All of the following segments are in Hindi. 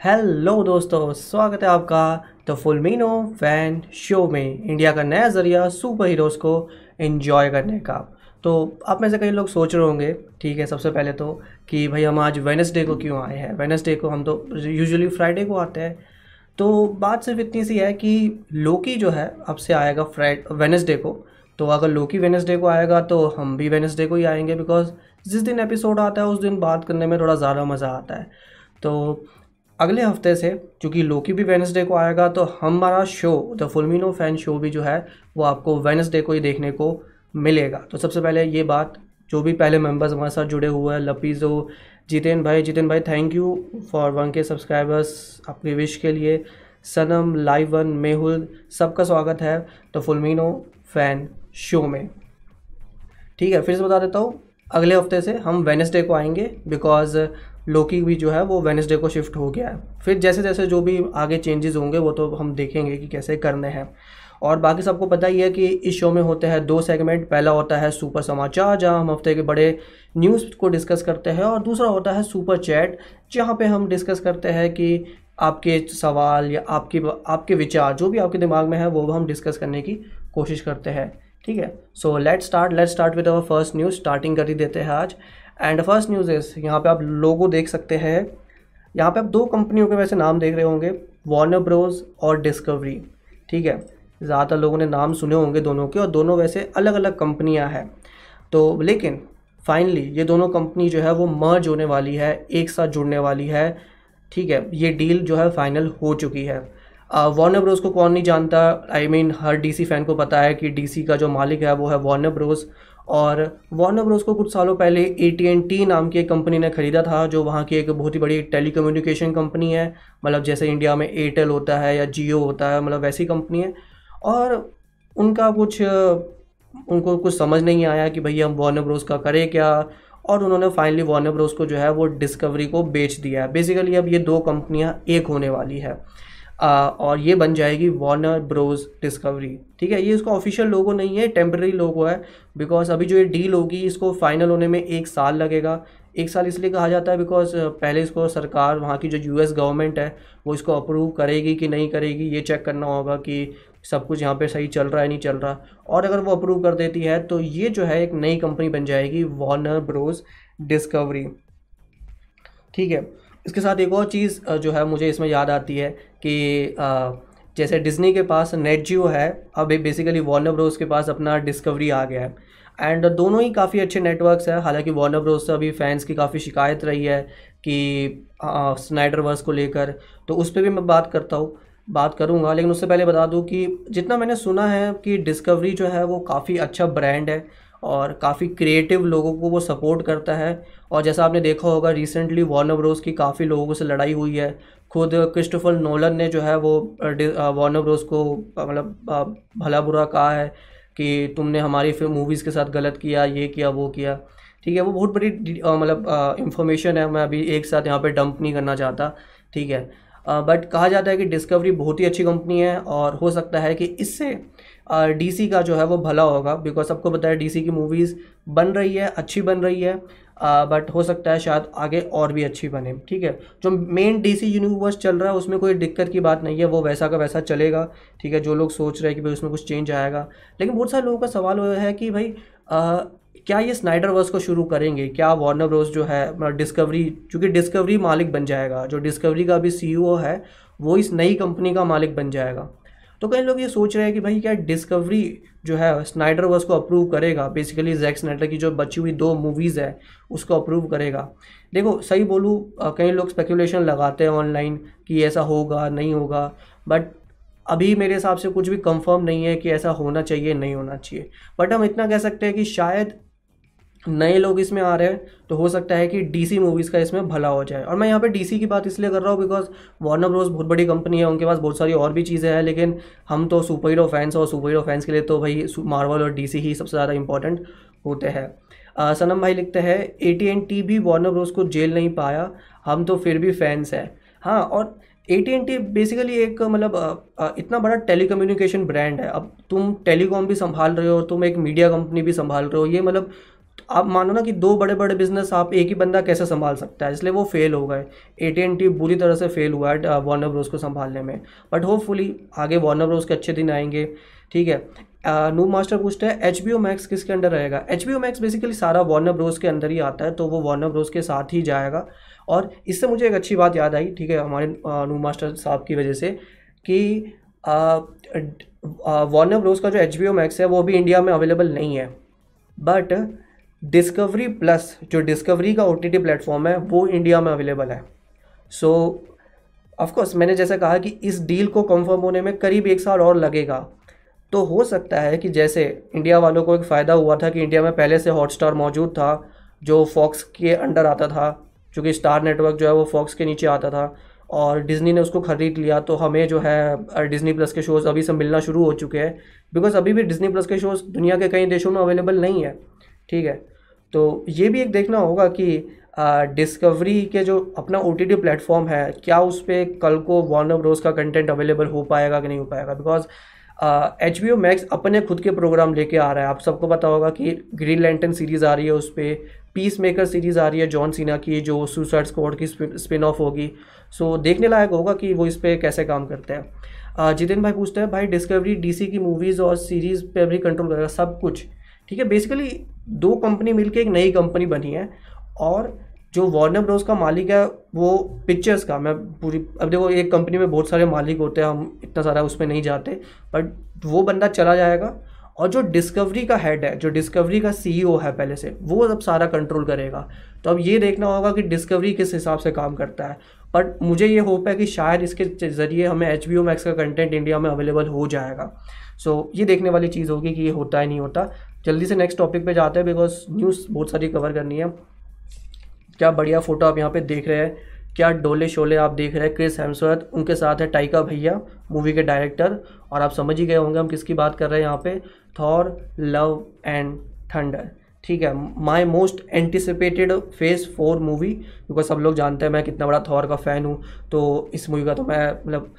हेलो दोस्तों, स्वागत है आपका द फुलमिनो फ़ैन शो में, इंडिया का नया ज़रिया सुपर हीरोज़ को एंजॉय करने का। तो आप में से कई लोग सोच रहे होंगे, ठीक है, सबसे पहले तो कि भाई हम आज वेनसडे को क्यों आए हैं? वेनसडे को हम तो यूजुअली फ्राइडे को आते हैं। तो बात सिर्फ़ इतनी सी है कि लोकी जो है, अब से आएगा फ्राइड वेनसडे को। तो अगर लोकी वेनसडे को आएगा तो हम भी वेनसडे को ही आएँगे बिकॉज़ जिस दिन एपिसोड आता है, उस दिन बात करने में थोड़ा ज़्यादा मज़ा आता है। तो अगले हफ़्ते से चूँकि लोकी भी वेनसडे को आएगा तो हमारा show the Fulmino fan show भी जो है, वो आपको वेनसडे को ही देखने को मिलेगा। तो सबसे पहले ये बात, जो भी पहले मेंबर्स हमारे साथ जुड़े हुए हैं लपीज़ो जितेन भाई जितेन भाई thank you for one K subscribers आपकी विश के लिए सनम लाइव वन मेहुल सबका स्वागत है द फुलमिनो फ़ैन शो में। ठीक है, फिर से बता देता हूँ, अगले हफ़्ते से हम वेनसडे को आएँगे बिकॉज़ लोकी भी जो है वो वेनसडे को शिफ्ट हो गया है। फिर जैसे जैसे जो भी आगे चेंजेस होंगे, वो तो हम देखेंगे कि कैसे करने हैं। और बाकी सबको पता ही है कि इस शो में होते हैं दो सेगमेंट पहला होता है सुपर समाचार, जहाँ हम हफ़्ते के बड़े न्यूज़ को डिस्कस करते हैं, और दूसरा होता है सुपर चैट जहाँ पे हम डिस्कस करते हैं कि आपके सवाल या आपके आपके विचार, जो भी आपके दिमाग में है, वो हम डिस्कस करने की कोशिश करते हैं। ठीक है? So let start let start with our first news starting कर ही देते हैं आज। एंड फ़र्स्ट न्यूज़ इज़ यहाँ पे आप लोगो देख सकते हैं। यहाँ पे आप दो कंपनियों के वैसे नाम देख रहे होंगे वार्नर ब्रोज और डिस्कवरी ठीक है? ज़्यादातर लोगों ने नाम सुने होंगे दोनों के और दोनों वैसे अलग अलग कंपनियाँ हैं। तो लेकिन फाइनली ये दोनों कंपनी जो है वो मर्ज होने वाली है एक साथ जुड़ने वाली है। ठीक है? ये डील जो है फाइनल हो चुकी है। वार्नर ब्रोज को कौन नहीं जानता? आई I मीन mean, हर डीसी फ़ैन को पता है कि डीसी का जो मालिक है वो है वार्नर ब्रोज और वार्नर ब्रोज को कुछ सालों पहले ए टी एन टी नाम की एक कंपनी ने ख़रीदा था जो वहाँ की एक बहुत ही बड़ी टेली कंपनी है। मतलब जैसे इंडिया में एयरटेल होता है या जियो होता है मतलब वैसी कंपनी है। और उनका कुछ उनको कुछ समझ नहीं आया कि भैया हम वार्नर ब्रोज का करें क्या। और उन्होंने फाइनली वार्नर ब्रोज को जो है वो डिस्कवरी को बेच दिया है। बेसिकली अब ये दो कंपनियाँ एक होने वाली है। आ, और ये बन जाएगी वार्नर ब्रोज डिस्कवरी ठीक है, ये इसका ऑफिशियल लोगो नहीं है टेम्प्रेरी लोगो है बिकॉज़ अभी जो ये डील होगी, इसको फाइनल होने में एक साल लगेगा। एक साल इसलिए कहा जाता है बिकॉज़ पहले इसको सरकार, वहाँ की जो यूएस गवर्नमेंट है, वो इसको अप्रूव करेगी कि नहीं करेगी, ये चेक करना होगा कि सब कुछ यहाँ पे सही चल रहा है, नहीं चल रहा। और अगर वो अप्रूव कर देती है तो ये जो है एक नई कंपनी बन जाएगी वार्नर ब्रोज डिस्कवरी ठीक है, इसके साथ एक और चीज़ जो है मुझे इसमें याद आती है कि जैसे डिज्नी के पास नेट जियो है अब बेसिकली वार्नर ब्रोस के पास अपना डिस्कवरी आ गया है। एंड दोनों ही काफ़ी अच्छे नेटवर्क्स हैं, हालाँकि वार्नर ब्रोस से अभी फैंस की काफ़ी शिकायत रही है कि स्नाइडर वर्स को लेकर। तो उस पर भी मैं बात करता हूँ, बात करूँगा, लेकिन उससे पहले बता दूँ कि जितना मैंने सुना है कि डिस्कवरी जो है वो काफ़ी अच्छा ब्रांड है और काफ़ी क्रिएटिव लोगों को वो सपोर्ट करता है। और जैसा आपने देखा होगा रिसेंटली वार्नर ब्रोस की काफ़ी लोगों से लड़ाई हुई है। खुद क्रिस्टोफर नोलन ने जो है वो वार्नर ब्रोस को मतलब भला बुरा कहा है कि तुमने हमारी फ़िल्म मूवीज़ के साथ गलत किया, ये किया, वो किया। ठीक है, वो बहुत बड़ी मतलब इंफॉर्मेशन है, मैं अभी एक साथ यहाँ पे डंप नहीं करना चाहता। ठीक है बट कहा जाता है कि डिस्कवरी बहुत ही अच्छी कंपनी है और हो सकता है कि इससे डीसी का जो है वो भला होगा बिकॉज़ सबको पता है डीसी की मूवीज़ बन रही है, अच्छी बन रही है बट हो सकता है शायद आगे और भी अच्छी बने ठीक है? जो मेन डीसी यूनिवर्स चल रहा है उसमें कोई दिक्कत की बात नहीं है वो वैसा का वैसा चलेगा ठीक है? जो लोग सोच रहे हैं कि भाई उसमें कुछ चेंज आएगा। लेकिन बहुत सारे लोगों का सवाल है कि भाई आ, क्या ये स्नाइडर वर्स को शुरू करेंगे? क्या वार्नर ब्रोस जो है डिस्कवरी चूँकि डिस्कवरी मालिक बन जाएगा जो डिस्कवरी का अभी सी है वो इस नई कंपनी का मालिक बन जाएगा। तो कई लोग ये सोच रहे हैं कि भाई क्या डिस्कवरी जो है स्नाइडर वर्स को अप्रूव करेगा। बेसिकली जैक स्नाइडर की जो बची हुई दो मूवीज़ है, उसको अप्रूव करेगा। देखो, सही बोलूँ कई लोग स्पेकुलेशन लगाते हैं ऑनलाइन कि ऐसा होगा, नहीं होगा बट अभी मेरे हिसाब से कुछ भी कंफर्म नहीं है कि ऐसा होना चाहिए, नहीं होना चाहिए। बट हम इतना कह सकते हैं कि शायद नए लोग इसमें आ रहे हैं तो हो सकता है कि डीसी मूवीज़ का इसमें भला हो जाए। और मैं यहाँ पे डीसी की बात इसलिए कर रहा हूँ बिकॉज़ वार्नर ब्रोस बहुत बड़ी कंपनी है, उनके पास बहुत सारी और भी चीज़ें हैं, लेकिन हम तो सुपर हीरो फैंस और सुपर हीरो फैंस के लिए तो भाई मार्वल और डीसी ही सबसे ज़्यादा इंपॉर्टेंट होते हैं। सनम भाई लिखते हैं ए टी एन टी भी वार्नर ब्रोस को जेल नहीं पाया, हम तो फिर भी फैंस हैं। हाँ और A T and T basically एक मतलब इतना बड़ा टेली कम्युनिकेशन ब्रांड है। अब तुम टेलीकॉम भी संभाल रहे हो, तुम एक मीडिया कंपनी भी संभाल रहे हो, ये मतलब आप मानो ना कि दो बड़े बड़े बिज़नेस आप एक ही बंदा कैसे संभाल सकता है? इसलिए वो फेल हो गए। ए टी एन टी बुरी तरह से फेल हुआ है वार्नर ब्रोस को संभालने में। बट होपफुली आगे वार्नर ब्रोस के अच्छे दिन आएँगे। ठीक है? नू मास्टर पूछते हैं एच बी ओ मैक्स किसके अंडर रहेगा? H B O Max basically सारा वार्नर ब्रोस के अंदर ही आता है तो वो वार्नर ब्रोस के साथ ही जाएगा। और इससे मुझे एक अच्छी बात याद आई, ठीक है, हमारे नू मास्टर साहब की वजह से, कि वार्नर ब्रोस का जो एच बी ओ मैक्स है, वो भी इंडिया में अवेलेबल नहीं है। बट डिस्कवरी प्लस जो डिस्कवरी का ओ टी टी प्लेटफॉर्म है वो इंडिया में अवेलेबल है। सो so, ऑफकोर्स मैंने जैसा कहा कि इस डील को कंफर्म होने में करीब एक साल और लगेगा। तो हो सकता है कि जैसे इंडिया वालों को एक फ़ायदा हुआ था कि इंडिया में पहले से हॉटस्टार मौजूद था जो फॉक्स के अंडर आता था चूँकि स्टार नेटवर्क जो है वो फॉक्स के नीचे आता था और डिज़नी ने उसको ख़रीद लिया। तो हमें जो है डिज़नी प्लस के शोज़ अभी से मिलना शुरू हो चुके हैं बिकॉज़ अभी भी डिज़नी प्लस के शोज़ दुनिया के कई देशों में अवेलेबल नहीं है। ठीक है? तो ये भी एक देखना होगा कि डिस्कवरी के जो अपना ओ टी टी प्लेटफॉर्म है क्या उस पर कल को वार्नर ब्रोस का कंटेंट अवेलेबल हो पाएगा कि नहीं हो पाएगा? Because H B O Max अपने खुद के प्रोग्राम लेके आ रहा है। आप सबको पता होगा कि ग्रीन लैंटन सीरीज़ आ रही है उस पर पीस मेकर सीरीज़ आ रही है जॉन सीना की जो सुसाइड स्क्वाड की स्पिन ऑफ़ होगी। सो so, देखने लायक होगा कि वो इस पर कैसे काम करते हैं। जितेन भाई पूछते हैं भाई डिस्कवरी डीसी की मूवीज़ और सीरीज़ पे भी कंट्रोल करेगा? सब कुछ? ठीक है बेसिकली दो कंपनी मिलके एक नई कंपनी बनी है और जो वार्नर ब्रोस का मालिक है वो पिक्चर्स का मैं पूरी अब देखो एक कंपनी में बहुत सारे मालिक होते हैं हम इतना सारा उसमें नहीं जाते बट वो बंदा चला जाएगा और जो डिस्कवरी का हेड है जो डिस्कवरी का सीईओ है पहले से वो अब सारा कंट्रोल करेगा। तो अब ये देखना होगा कि डिस्कवरी किस हिसाब से काम करता है। बट मुझे ये होप है कि शायद इसके ज़रिए हमें एच बी मैक्स का कंटेंट इंडिया में अवेलेबल हो जाएगा। सो so, ये देखने वाली चीज़ होगी कि ये होता है नहीं होता। जल्दी से नेक्स्ट टॉपिक पे जाते हैं बिकॉज़ न्यूज़ बहुत सारी कवर करनी है। क्या बढ़िया फ़ोटो आप यहाँ पे देख रहे हैं। क्या डोले शोले आप देख रहे हैं। क्रिस हेम्सवर्थ उनके साथ है टाइका भैया मूवी के डायरेक्टर और आप समझ ही गए होंगे हम किसकी बात कर रहे हैं यहाँ पे। थॉर लव एंड थंडर ठीक है my most anticipated phase four movie because सब लोग जानते हैं मैं कितना बड़ा थॉर का फ़ैन हूँ। तो इस मूवी का तो मैं मतलब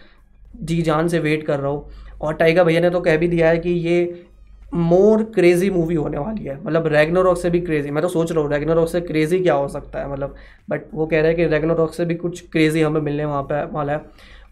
जी जान से वेट कर रहा हूँ। और टाइगर भैया ने तो कह भी दिया है कि ये मोर क्रेजी मूवी होने वाली है। मतलब रेगनोरॉक से भी क्रेजी मैं तो सोच रहा हूँ रेगनोरॉक से क्रेजी क्या हो सकता है मतलब। बट वो कह रहे हैं कि रेगनोरॉक से भी कुछ क्रेजी हमें मिलने वहाँ पे, वाला है।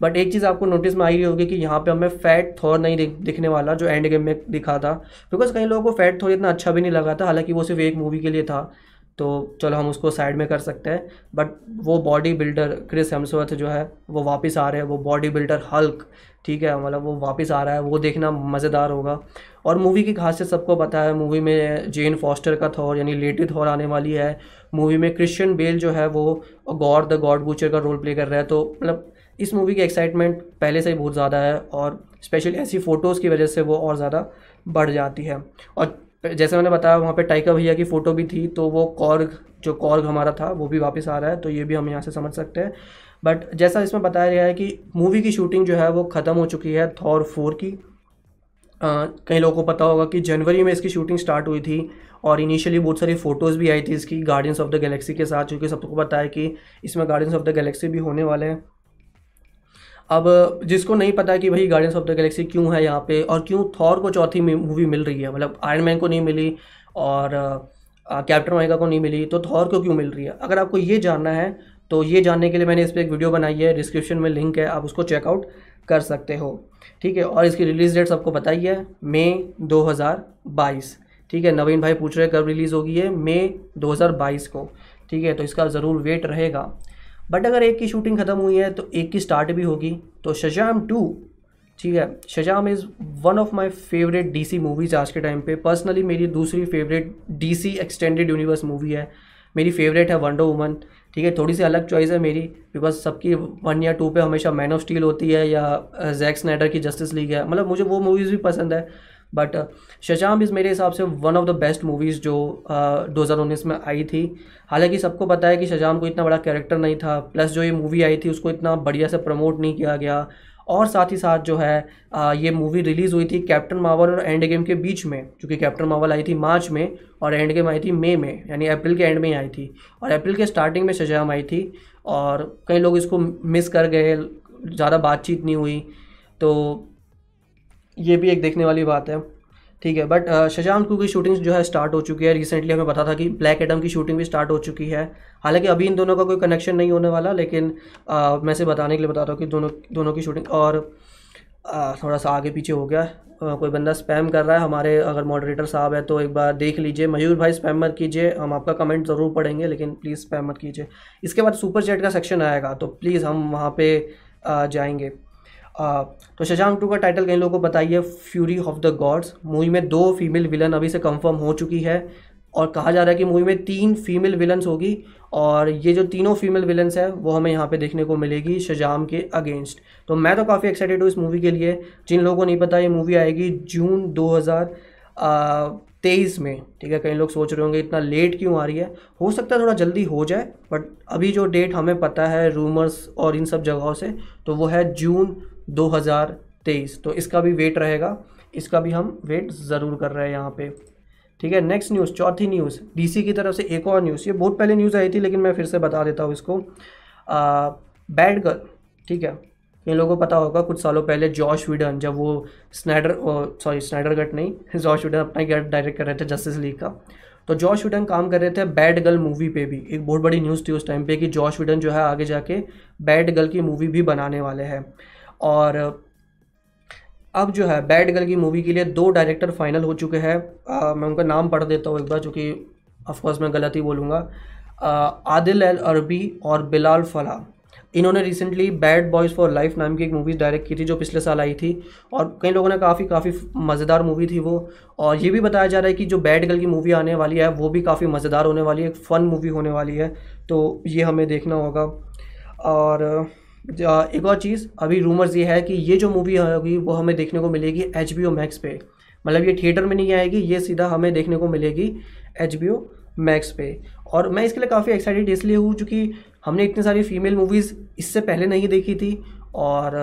बट एक चीज़ आपको नोटिस में आई होगी कि यहाँ पे हमें फैट थॉर नहीं दिखने वाला, जो एंड गेम में दिखा था। बिकॉज़ कई लोगों को फैट थॉर इतना अच्छा भी नहीं लगा था, हालाँकि वो सिर्फ़ एक मूवी के लिए था। तो चलो हम उसको साइड में कर सकते हैं। बट वो बॉडी बिल्डर क्रिस हेम्सवर्थ जो है, वो वापस आ रहे हैं। वो बॉडी बिल्डर हल्क ठीक है मतलब वो वापस आ रहा है। वो देखना मज़ेदार होगा। और मूवी की खासियत सबको पता है, मूवी में जेन फॉस्टर का थॉर, यानी लेटी थॉर आने वाली है। मूवी में क्रिश्चियन बेल जो है, वो गॉड द गॉड बूचर का रोल प्ले कर रहा है। तो मतलब इस मूवी की एक्साइटमेंट पहले से ही बहुत ज़्यादा है और स्पेशली ऐसी फ़ोटोज़ की वजह से वो और ज़्यादा बढ़ जाती है। और जैसे मैंने बताया, वहाँ पे टाइका भैया की फ़ोटो भी थी तो वो कॉर्ग, जो कॉर्ग हमारा था, वो भी वापस आ रहा है तो ये भी हम यहाँ से समझ सकते हैं। बट जैसा इसमें बताया गया है कि मूवी की शूटिंग जो है, वो ख़त्म हो चुकी है थॉर फोर की। कई लोगों को पता होगा कि जनवरी में इसकी शूटिंग स्टार्ट हुई थी और इनिशियली बहुत सारी फ़ोटोज़ भी आई थी इसकी गार्डियंस ऑफ़ द गैलेक्सी के साथ क्योंकि सबको पता है कि इसमें गार्डियंस ऑफ़ द गैलेक्सी भी होने वाले हैं। अब, जिसको नहीं पता कि भाई गार्डियंस ऑफ़ द गैलेक्सी क्यों है यहाँ पे और क्यों थॉर को चौथी मूवी मिल रही है मतलब आयरन मैन को नहीं मिली और कैप्टन अमेरिका को नहीं मिली तो थॉर को क्यों मिल रही है? अगर आपको ये जानना है तो ये जानने के लिए मैंने इस पर एक वीडियो बनाई है डिस्क्रिप्शन में लिंक है, आप उसको चेकआउट कर सकते हो। ठीक है, और इसकी रिलीज़ डेट सबको बताई है मई 2022 ठीक है, नवीन भाई पूछ रहे कब रिलीज़ होगी है मई 2022 को। ठीक है तो इसका ज़रूर वेट रहेगा। बट अगर एक की शूटिंग ख़त्म हुई है तो एक की स्टार्ट भी होगी। तो शजाम टू ठीक है Shazam is one of my favourite D C movies आज के टाइम पे। पर्सनली मेरी दूसरी favourite D C extended universe movie है। मेरी फेवरेट है वंडर वुमन ठीक है, थोड़ी सी अलग चॉइस है मेरी बिकॉज़ सबकी वन या टू पे हमेशा मैन ऑफ़ स्टील होती है या जैक स्नाइडर की जस्टिस लीग है। मतलब मुझे वो मूवीज़ भी पसंद है बट शशाम इज़ मेरे हिसाब से one of the best movies जो दो हज़ार उन्नीस में आई थी। हालाँकि सबको पता है कि शशाम को इतना बड़ा कैरेक्टर नहीं था प्लस जो ये मूवी आई थी, उसको इतना बढ़िया से प्रमोट नहीं किया गया। और साथ ही साथ जो है आ, ये मूवी रिलीज़ हुई थी कैप्टन मावल और एंड गेम के बीच में क्योंकि कैप्टन मावल आई थी मार्च में और एंड गेम आई थी मई में यानी अप्रैल के एंड में ही आई थी। और अप्रैल के स्टार्टिंग में शजाम आई थी और कई लोग इसको मिस कर गए ज़्यादा बातचीत नहीं हुई। तो ये भी एक देखने वाली बात है। ठीक है बट शशांक टू की शूटिंग जो है स्टार्ट हो चुकी है। रिसेंटली हमें पता था कि ब्लैक एडम की शूटिंग भी स्टार्ट हो चुकी है। हालाँकि अभी इन दोनों का कोई कनेक्शन नहीं होने वाला लेकिन आ, मैं से बताने के लिए बता रहा हूँ कि दोनों दोनों की शूटिंग और आ, थोड़ा सा आगे पीछे हो गया। आ, कोई बंदा स्पैम कर रहा है हमारे अगर मॉडरेटर साहब है तो एक बार देख लीजिए। मयूर भाई स्पैम मत कीजिए। हम आपका कमेंट ज़रूर पढ़ेंगे लेकिन प्लीज़ स्पैम मत कीजिए। इसके बाद सुपर चैट का सेक्शन आएगा तो प्लीज़ हम वहाँ पर जाएँगे। तो शशांक टू का टाइटल कई लोगों को बताइए Fury of the Gods movie में दो फीमेल विलन अभी से कंफर्म हो चुकी है और कहा जा रहा है कि मूवी में तीन फीमेल विलन्स होगी और ये जो तीनों फीमेल विलन्स है, वो हमें यहाँ पे देखने को मिलेगी शजाम के अगेंस्ट तो मैं तो काफ़ी एक्साइटेड हूँ इस मूवी के लिए। जिन लोगों को नहीं पता, ये मूवी आएगी जून 2023 में। ठीक है, कई लोग सोच रहे होंगे, इतना लेट क्यों आ रही है? हो सकता है थोड़ा जल्दी हो जाए बट अभी जो डेट हमें पता है रूमर्स और इन सब जगहों से तो वो है जून 2023 तो इसका भी वेट रहेगा। इसका भी हम वेट ज़रूर कर रहे हैं यहाँ पे। ठीक है नेक्स्ट न्यूज़ चौथी न्यूज़ डीसी की तरफ़ से एक और न्यूज़ ये बहुत पहले न्यूज़ आई थी, लेकिन मैं फिर से बता देता हूँ इसको। बैड गर्ल ठीक है, इन लोगों को पता होगा, कुछ सालों पहले जॉश विडन जब वो स्नाइडर सॉरी स्नाइडर गट नहीं जॉश विडन अपना ही डायरेक्ट कर रहे थे जस्टिस लीग का। तो जॉश विडन काम कर रहे थे बैड गर्ल मूवी पे भी। एक बहुत बड़ी न्यूज़ थी उस टाइम पे कि जॉश विडन जो है आगे जाके बैड गर्ल की मूवी भी बनाने वाले हैं। और अब जो है बैड गर्ल की मूवी के लिए दो डायरेक्टर फाइनल हो चुके हैं। मैं उनका नाम पढ़ देता हूँ एक बार चूँकि ऑफकोर्स मैं गलत ही बोलूँगा। आदिल एल अरबी और बिलाल फला। इन्होंने recently Bad Boys for Life नाम की एक मूवीज़ डायरेक्ट की थी, जो पिछले साल आई थी। और कई लोगों ने काफ़ी काफ़ी मज़ेदार मूवी थी वो। और ये भी बताया जा रहा है कि जो बैड गर्ल की मूवी आने वाली है, वो भी काफ़ी मज़ेदार होने वाली है, एक फ़न मूवी होने वाली है। तो ये हमें देखना होगा। और एक और चीज़, अभी रूमर्स ये है कि ये जो मूवी होगी, वो हमें देखने को मिलेगी एच बी ओ मैक्स पे। मतलब ये थिएटर में नहीं आएगी, ये सीधा हमें देखने को मिलेगी एच बी ओ मैक्स पे। और मैं इसके लिए काफ़ी एक्साइटेड इसलिए हूँ चूँकि हमने इतनी सारी फीमेल मूवीज़ इससे पहले नहीं देखी थी और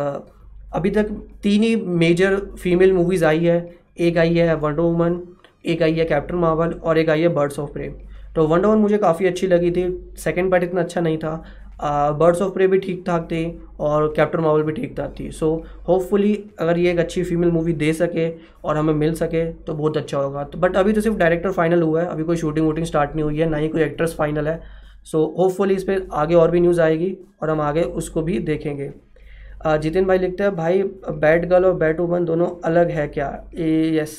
अभी तक तीन ही मेजर फीमेल मूवीज़ आई है। एक आई है वंडर वूमन एक आई है कैप्टन मावल और एक आई है बर्ड्स ऑफ़ प्रेम तो वंडर वूमन मुझे काफ़ी अच्छी लगी थी। सेकेंड पार्ट इतना अच्छा नहीं था। बर्ड्स ऑफ़ प्रे भी ठीक ठाक थी और कैप्टन मावल भी ठीक ठाक थी। सो होपफुली अगर ये एक अच्छी फीमेल मूवी दे सके और हमें मिल सके तो बहुत अच्छा होगा। तो बट अभी तो सिर्फ़ डायरेक्टर फाइनल हुआ है। अभी कोई शूटिंग वूटिंग स्टार्ट नहीं हुई है, ना ही कोई एक्ट्रेस फाइनल है। सो होपफुली इस पर आगे और भी न्यूज़ आएगी और हम आगे उसको भी देखेंगे। जितिन भाई लिखते हैं, भाई बैट गर्ल और बैट वुमन दोनों अलग है क्या? ए यस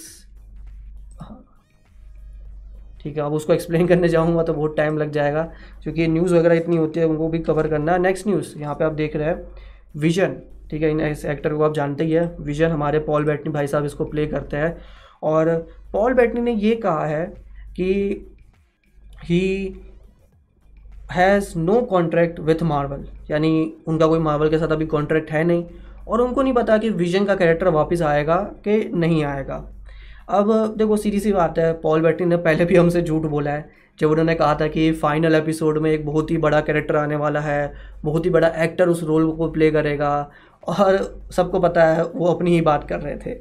ठीक है, अब उसको एक्सप्लेन करने जाऊँगा तो बहुत टाइम लग जाएगा, क्योंकि न्यूज़ वगैरह इतनी होती है, उनको भी कवर करना है। नेक्स्ट न्यूज़ यहाँ पे आप देख रहे हैं विजन ठीक है, इन इस एक्टर को आप जानते ही है। विजन हमारे पॉल बैटनी भाई साहब इसको प्ले करते हैं। और पॉल बैटनी ने ये कहा है कि he has no contract with Marvel यानी उनका कोई मार्वल के साथ अभी कॉन्ट्रैक्ट है नहीं। और उनको नहीं पता कि विजन का कैरेक्टर वापस आएगा कि नहीं आएगा। अब देखो, सीधी सी बात है पॉल बैटिन ने पहले भी हमसे झूठ बोला है, जब उन्होंने कहा था कि फाइनल एपिसोड में एक बहुत ही बड़ा कैरेक्टर आने वाला है, बहुत ही बड़ा एक्टर उस रोल को प्ले करेगा और सबको पता है वो अपनी ही बात कर रहे थे।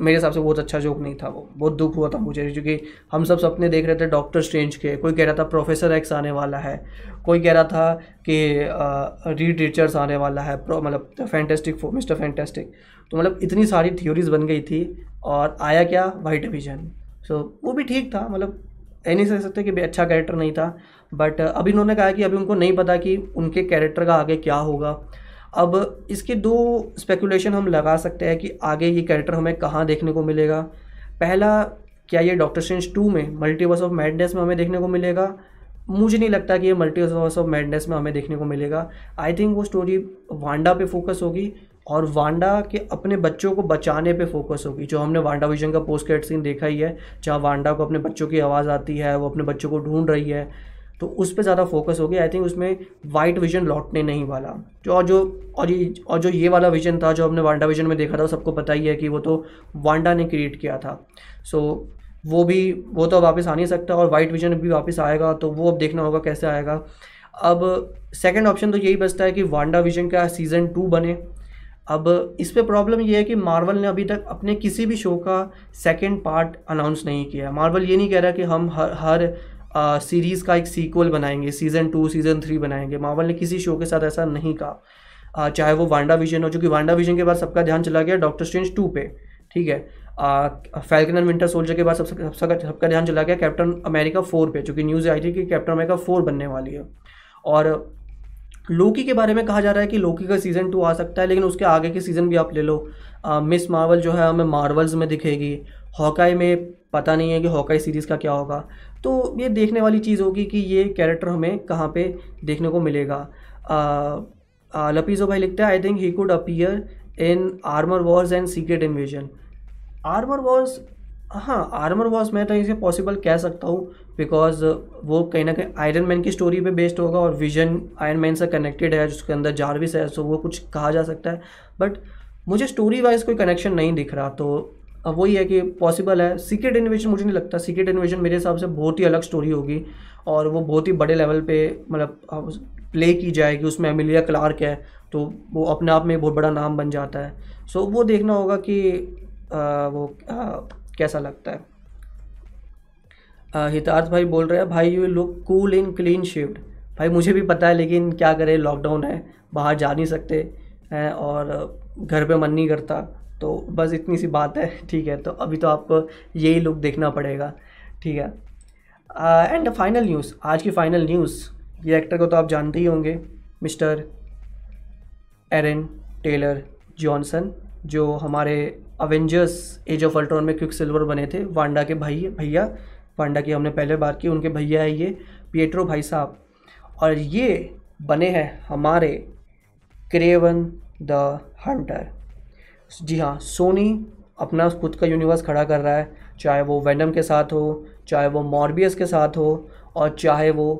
मेरे हिसाब से बहुत अच्छा जोक नहीं था वो। बहुत दुख हुआ था मुझे क्योंकि हम सब सपने देख रहे थे डॉक्टर स्ट्रेंज के। कोई कह रहा था प्रोफेसर एक्स आने वाला है। कोई कह रहा था कि रीड रिचर्स आने वाला है। मतलब फैंटेस्टिक मिस्टर फैंटेस्टिक तो मतलब इतनी सारी थ्योरीज बन गई थी और आया क्या? वाइट विजन सो so, वो भी ठीक था। मतलब ऐ नहीं कह सकते कि अच्छा कैरेक्टर नहीं था। बट अभी उन्होंने कहा कि अभी उनको नहीं पता कि उनके कैरेक्टर का आगे क्या होगा। अब इसके दो स्पेकुलेशन हम लगा सकते हैं कि आगे ये कैरेक्टर हमें कहाँ देखने को मिलेगा। पहला, क्या ये डॉक्टर स्ट्रेंज टू में मल्टीवर्स ऑफ़ मैडनेस में हमें देखने को मिलेगा? मुझे नहीं लगता कि ये मल्टीवर्स ऑफ़ मैडनेस में हमें देखने को मिलेगा। आई थिंक वो स्टोरी वांडा पे फोकस होगी और वांडा के अपने बच्चों को बचाने पे फोकस होगी। जो हमने वांडा विजन का पोस्ट क्रेडिट सीन देखा ही है, जहाँ वांडा को अपने बच्चों की आवाज़ आती है, वो अपने बच्चों को ढूंढ रही है। तो उस पर ज़्यादा फोकस हो गया आई थिंक उसमें वाइट विजन लौटने नहीं वाला। जो और जो और ये और जो ये वाला विजन था जो हमने वांडा विजन में देखा था सबको पता ही है कि वो तो वांडा ने क्रिएट किया था। सो so, वो भी वो तो वापस आ नहीं सकता और वाइट विजन भी वापस आएगा तो वो अब देखना होगा कैसे आएगा। अब सेकेंड ऑप्शन तो यही बचता है कि वांडा विजन का सीज़न टू बने। अब इस पर प्रॉब्लम ये है कि मार्वल ने अभी तक अपने किसी भी शो का सेकेंड पार्ट अनाउंस नहीं किया। मार्वल ये नहीं कह रहा कि हम हर हर सीरीज़ का एक सीक्वल बनाएँगे सीज़न टू सीज़न थ्री बनाएँगे। मावल ने किसी शो के साथ ऐसा नहीं कहा। चाहे वो वांडा विजन हो चूँकि वांडा विजन के बाद सबका ध्यान चला गया डॉक्टर स्ट्रेंज टू पे, ठीक है? फैल्कन एंड विंटर सोल्जर के बाद सबसे, सबका सबका ध्यान चला गया कैप्टन अमेरिका फोर पे, जो कि न्यूज़ आई थी कि कैप्टन अमेरिका फोर बनने वाली है। और लोकी के बारे में कहा जा रहा है कि लोकी का सीज़न टू आ सकता है, लेकिन उसके आगे के सीज़न भी आप ले लो। मिस मार्वल जो है, हमें मार्वल्स में दिखेगी। हॉकाई में पता नहीं है कि हॉकाई सीरीज़ का क्या होगा। तो ये देखने वाली चीज़ होगी कि ये कैरेक्टर हमें कहाँ पे देखने को मिलेगा। लपीजो भाई लिखता है I think he could appear in Armor Wars and Secret Invasion Armor Wars हाँ आर्मर वॉर्स मैं तो इसे पॉसिबल कह सकता हूँ बिकॉज़ वो कहीं ना कहीं आयरन मैन की स्टोरी पे बेस्ड होगा और विजन आयरन मैन से कनेक्टेड है, जिसके अंदर जारविस है सो वो कुछ कहा जा सकता है। बट मुझे स्टोरी वाइज कोई कनेक्शन नहीं दिख रहा तो वही है कि पॉसिबल है। सीक्रेट इन्वेजन मुझे नहीं लगता। सीक्रेट इन्वेजन मेरे हिसाब से बहुत ही अलग स्टोरी होगी और वो बहुत ही बड़े लेवल पे मतलब प्ले की जाएगी। उसमें एमिलिया क्लार्क है तो वो अपने आप में बहुत बड़ा नाम बन जाता है। सो वो देखना होगा कि आ, वो आ, कैसा लगता है। हितार्थ भाई बोल रहे हैं भाई you look cool in clean shift भाई मुझे भी पता है लेकिन क्या करें लॉकडाउन है बाहर जा नहीं सकते हैं और घर पे मन नहीं करता तो बस इतनी सी बात है, ठीक है तो अभी तो आपको यही लुक देखना पड़ेगा, ठीक है। एंड फाइनल न्यूज़ आज की फाइनल न्यूज़ ये एक्टर को तो आप जानते ही होंगे, मिस्टर एरन टेलर जॉनसन जो हमारे अवेंजर्स एज ऑफ़ अल्ट्रॉन में क्विक सिल्वर बने थे, वांडा के भाई, भैया, वांडा की हमने पहले बात की, उनके भैया है ये पिएट्रो भाई साहब। और ये बने हैं हमारे क्रेवन द हंटर। जी हाँ सोनी अपना खुद का यूनिवर्स खड़ा कर रहा है, चाहे वो वेनम के साथ हो, चाहे वो मॉर्बियस के साथ हो, और चाहे वो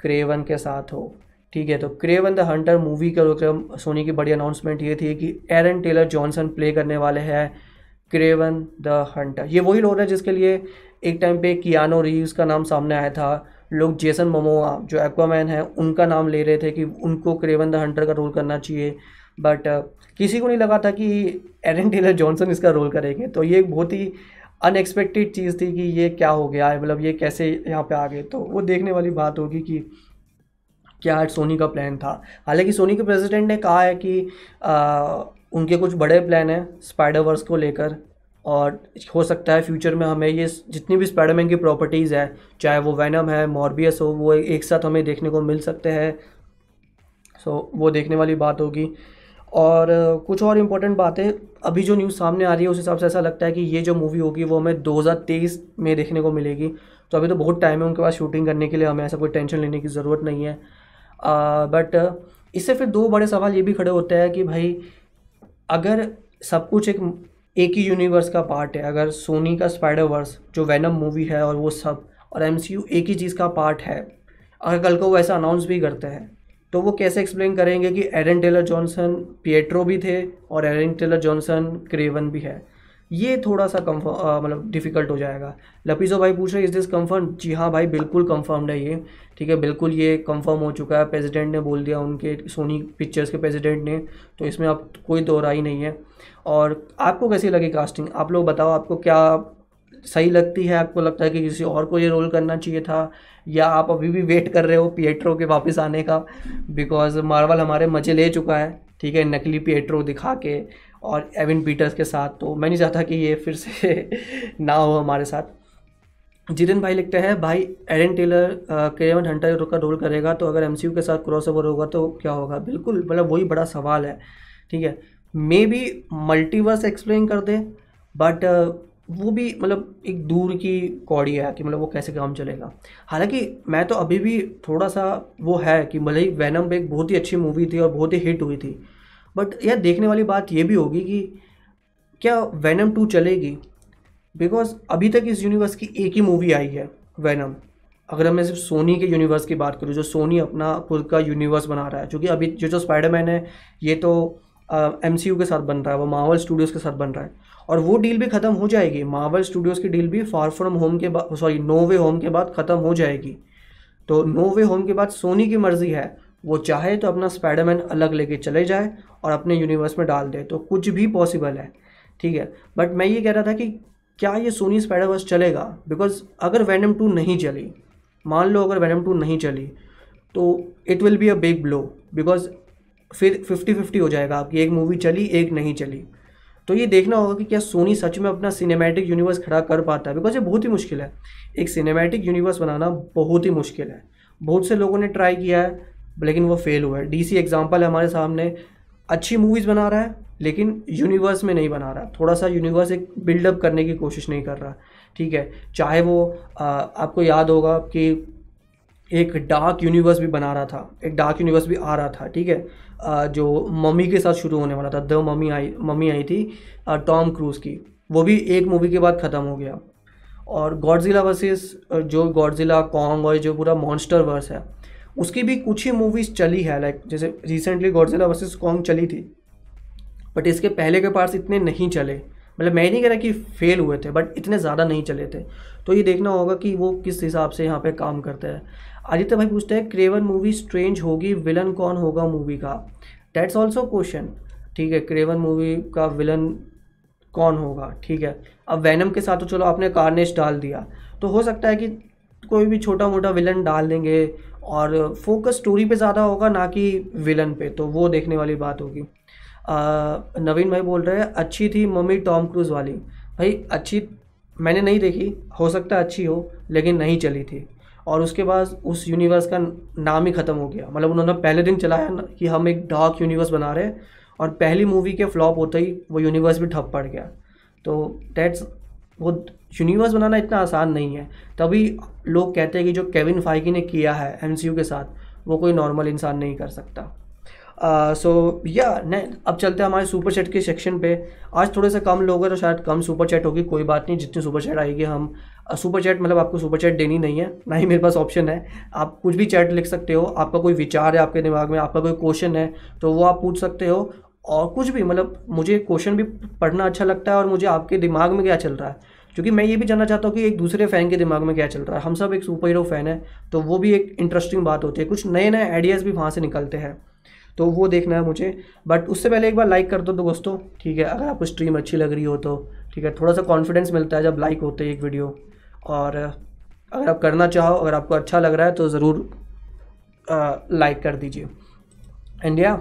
क्रेवन के साथ हो। ठीक है तो क्रेवन द हंटर मूवी का सोनी की बड़ी अनाउंसमेंट ये थी कि एरन टेलर जॉनसन प्ले करने वाले हैं क्रेवन द हंटर। ये वही रोल है जिसके लिए एक टाइम पे कियानो रीव्स का नाम सामने आया था। लोग जेसन मोमोआ जो एक्वामैन है, उनका नाम ले रहे थे कि उनको क्रेवन द हंटर का रोल करना चाहिए। बट uh, किसी को नहीं लगा था कि एरन टेलर जॉनसन इसका रोल करेंगे। तो ये एक बहुत ही अनएक्सपेक्टेड चीज़ थी कि ये क्या हो गया है मतलब ये कैसे यहाँ पे आ गए। तो वो देखने वाली बात होगी कि क्या सोनी का प्लान था। हालाँकि सोनी के प्रेसिडेंट ने कहा है कि आ, उनके कुछ बड़े प्लान हैं स्पाइडर वर्स को लेकर। और हो सकता है फ्यूचर में हमें ये जितनी भी स्पाइडरमैन की प्रॉपर्टीज़ है चाहे वो वैनम है मॉर्बियस हो वो एक साथ हमें देखने को मिल सकते हैं। सो वो देखने वाली बात होगी। और कुछ और इम्पोर्टेंट बातें अभी जो न्यूज़ सामने आ रही है, उस हिसाब से ऐसा लगता है कि ये जो मूवी होगी, वो हमें 2023 में देखने को मिलेगी। तो अभी तो बहुत टाइम है उनके पास शूटिंग करने के लिए, हमें ऐसा कोई टेंशन लेने की ज़रूरत नहीं है। बट इससे फिर दो बड़े सवाल ये भी खड़े होते हैं कि भाई, अगर सब कुछ एक एक ही यूनिवर्स का पार्ट है, अगर सोनी का स्पाइडर वर्स जो वैनम मूवी है और वो सब, और एम एक ही चीज़ का पार्ट है, अगर कल को वो ऐसा अनाउंस भी करते हैं तो वो कैसे एक्सप्लेन करेंगे कि एरन टेलर जॉनसन पिएट्रो भी थे और एरन टेलर जॉनसन क्रेवन भी है। ये थोड़ा सा कम्फर्म मतलब डिफ़िकल्ट हो जाएगा। लपीजो भाई पूछ रहे इज़ दिस कंफर्म जी हाँ भाई, बिल्कुल कन्फर्म्ड है ये। ठीक है, बिल्कुल ये कंफर्म हो चुका है। प्रेसिडेंट ने बोल दिया उनके सोनी पिक्चर्स के प्रेसिडेंट ने तो इसमें अब कोई दोहराई नहीं है। और आपको कैसी लगी कास्टिंग आप लोग बताओ, आपको क्या सही लगती है, आपको लगता है कि किसी और को ये रोल करना चाहिए था, या आप अभी भी वेट कर रहे हो पिएट्रो के वापस आने का? बिकॉज़ मार्वल हमारे मज़े ले चुका है, ठीक है, नकली पिएट्रो दिखा के और एविन पीटर्स के साथ। तो मैं नहीं चाहता कि ये फिर से ना हो हमारे साथ। जितिन भाई लिखते हैं, भाई एरन टेलर केवन हंटर का रोल करेगा तो अगर एमसीयू के साथ क्रॉस ओवर होगा तो क्या होगा? बिल्कुल मतलब वही बड़ा सवाल है, ठीक है। मे बी मल्टीवर्स एक्सप्लेन कर दे बट वो भी मतलब एक दूर की कौड़ी है कि मतलब वो कैसे काम चलेगा। हालाँकि मैं तो अभी भी थोड़ा सा वो है कि भले ही वैनम एक बहुत ही अच्छी मूवी थी और बहुत ही हिट हुई थी। बट यार देखने वाली बात ये भी होगी कि क्या वैनम टू चलेगी? बिकॉज़ अभी तक इस यूनिवर्स की एक ही मूवी आई है वैनम अगर मैं सिर्फ़ सोनी के यूनिवर्स की बात करूँ जो सोनी अपना खुद का यूनिवर्स बना रहा है क्योंकि अभी जो जो स्पाइडरमैन है ये तो एम uh, के साथ बन रहा है वो मावल स्टूडियोज़ के साथ बन रहा है। और वो डील भी ख़त्म हो जाएगी। मावल स्टूडियोज़ की डील भी फार फ्रॉम होम के बाद सॉरी नो वे होम के बाद ख़त्म हो जाएगी। तो नो वे होम के बाद सोनी की मर्ज़ी है। वो चाहे तो अपना स्पाइडरमैन अलग लेके चले जाए और अपने यूनिवर्स में डाल दे। तो कुछ भी पॉसिबल है। ठीक है? बट मैं ये कह रहा था कि क्या ये सोनी स्पाइडरवर्स चलेगा? बिकॉज़ अगर वैनम टू नहीं चली, मान लो अगर वैनम टू नहीं चली तो it will be a big blow because फिर फिफ्टी फिफ्टी हो जाएगा। आपकी एक मूवी चली, एक नहीं चली। तो ये देखना होगा कि क्या सोनी सच में अपना सिनेमैटिक यूनिवर्स खड़ा कर पाता है बिकॉज़ ये बहुत ही मुश्किल है। एक सिनेमैटिक यूनिवर्स बनाना बहुत ही मुश्किल है। बहुत से लोगों ने ट्राई किया है लेकिन वो फेल हुआ है। डी सी एग्ज़ाम्पल है हमारे सामने अच्छी मूवीज़ बना रहा है लेकिन यूनिवर्स में नहीं बना रहा। थोड़ा सा यूनिवर्स एक बिल्डअप करने की कोशिश नहीं कर रहा। ठीक है चाहे वो आ, आपको याद होगा कि एक डार्क यूनिवर्स भी बना रहा था एक डार्क यूनिवर्स भी आ रहा था ठीक है। जो मम्मी के साथ शुरू होने वाला था द मम्मी आई मम्मी आई थी टॉम क्रूज़ की। वो भी एक मूवी के बाद ख़त्म हो गया। और गॉडजिला वर्सेस जो गॉडजिला कॉन्ग और जो पूरा मॉन्स्टर वर्स है, उसकी भी कुछ ही मूवीज़ चली है। लाइक जैसे रिसेंटली गॉडजिला वर्सेस कॉन्ग चली थी बट इसके पहले के पार्ट्स इतने नहीं चले। मतलब मैं नहीं कह रहा कि फेल हुए थे बट इतने ज़्यादा नहीं चले थे। तो ये देखना होगा कि वो किस हिसाब से यहाँ पे काम करते हैं। आदित्य भाई पूछते हैं, क्रेवन मूवी स्ट्रेंज होगी, विलन कौन होगा मूवी का? डेट्स ऑल्सो क्वेश्चन ठीक है, क्रेवन मूवी का विलन कौन होगा? ठीक है, अब वैनम के साथ तो चलो, आपने कार्नेश डाल दिया। तो हो सकता है कि कोई भी छोटा मोटा विलन डाल देंगे और फोकस स्टोरी पे ज़्यादा होगा, ना कि विलन पे। तो वो देखने वाली बात होगी। नवीन भाई बोल रहे हैं, अच्छी थी मम्मी टॉम क्रूज़ वाली। भाई, अच्छी मैंने नहीं देखी, हो सकता अच्छी हो, लेकिन नहीं चली थी। और उसके बाद उस यूनिवर्स का नाम ही ख़त्म हो गया। मतलब उन्होंने पहले दिन चलाया कि हम एक डार्क यूनिवर्स बना रहे हैं और पहली मूवी के फ्लॉप होते ही वो यूनिवर्स भी ठप पड़ गया। तो डेट्स वो यूनिवर्स बनाना इतना आसान नहीं है। तभी लोग कहते हैं कि जो केविन फाइकी ने किया है एमसीयू के साथ, वो कोई नॉर्मल इंसान नहीं कर सकता। सो या ने, अब चलते हैं हमारे सुपर चैट के सेक्शन पे। आज थोड़े से कम लोग हैं तो शायद कम सुपर चैट होगी, कोई बात नहीं, जितनी सुपर चैट आएगी हम सुपर चैट मतलब आपको सुपर चैट देनी नहीं है, ना ही मेरे पास ऑप्शन है। आप कुछ भी चैट लिख सकते हो, आपका कोई विचार है आपके दिमाग में, आपका कोई क्वेश्चन है तो वो आप पूछ सकते हो। और कुछ भी मतलब मुझे क्वेश्चन भी पढ़ना अच्छा लगता है और मुझे आपके दिमाग में क्या चल रहा है? क्योंकि मैं ये भी जानना चाहता हूँ कि एक दूसरे फ़ैन के दिमाग में क्या चल रहा है। हम सब एक सुपर हीरो फ़ैन है तो वो भी एक इंटरेस्टिंग बात होती है। कुछ नए नए आइडियाज़ भी वहाँ से निकलते हैं तो वो देखना है मुझे। बट उससे पहले एक बार लाइक कर दो तो दोस्तों, ठीक है? अगर आपको स्ट्रीम अच्छी लग रही हो तो ठीक है? थोड़ा सा कॉन्फिडेंस मिलता है जब लाइक होते हैं एक वीडियो और अगर आप करना चाहो अगर आपको अच्छा लग रहा है तो ज़रूर लाइक कर दीजिए। एंड या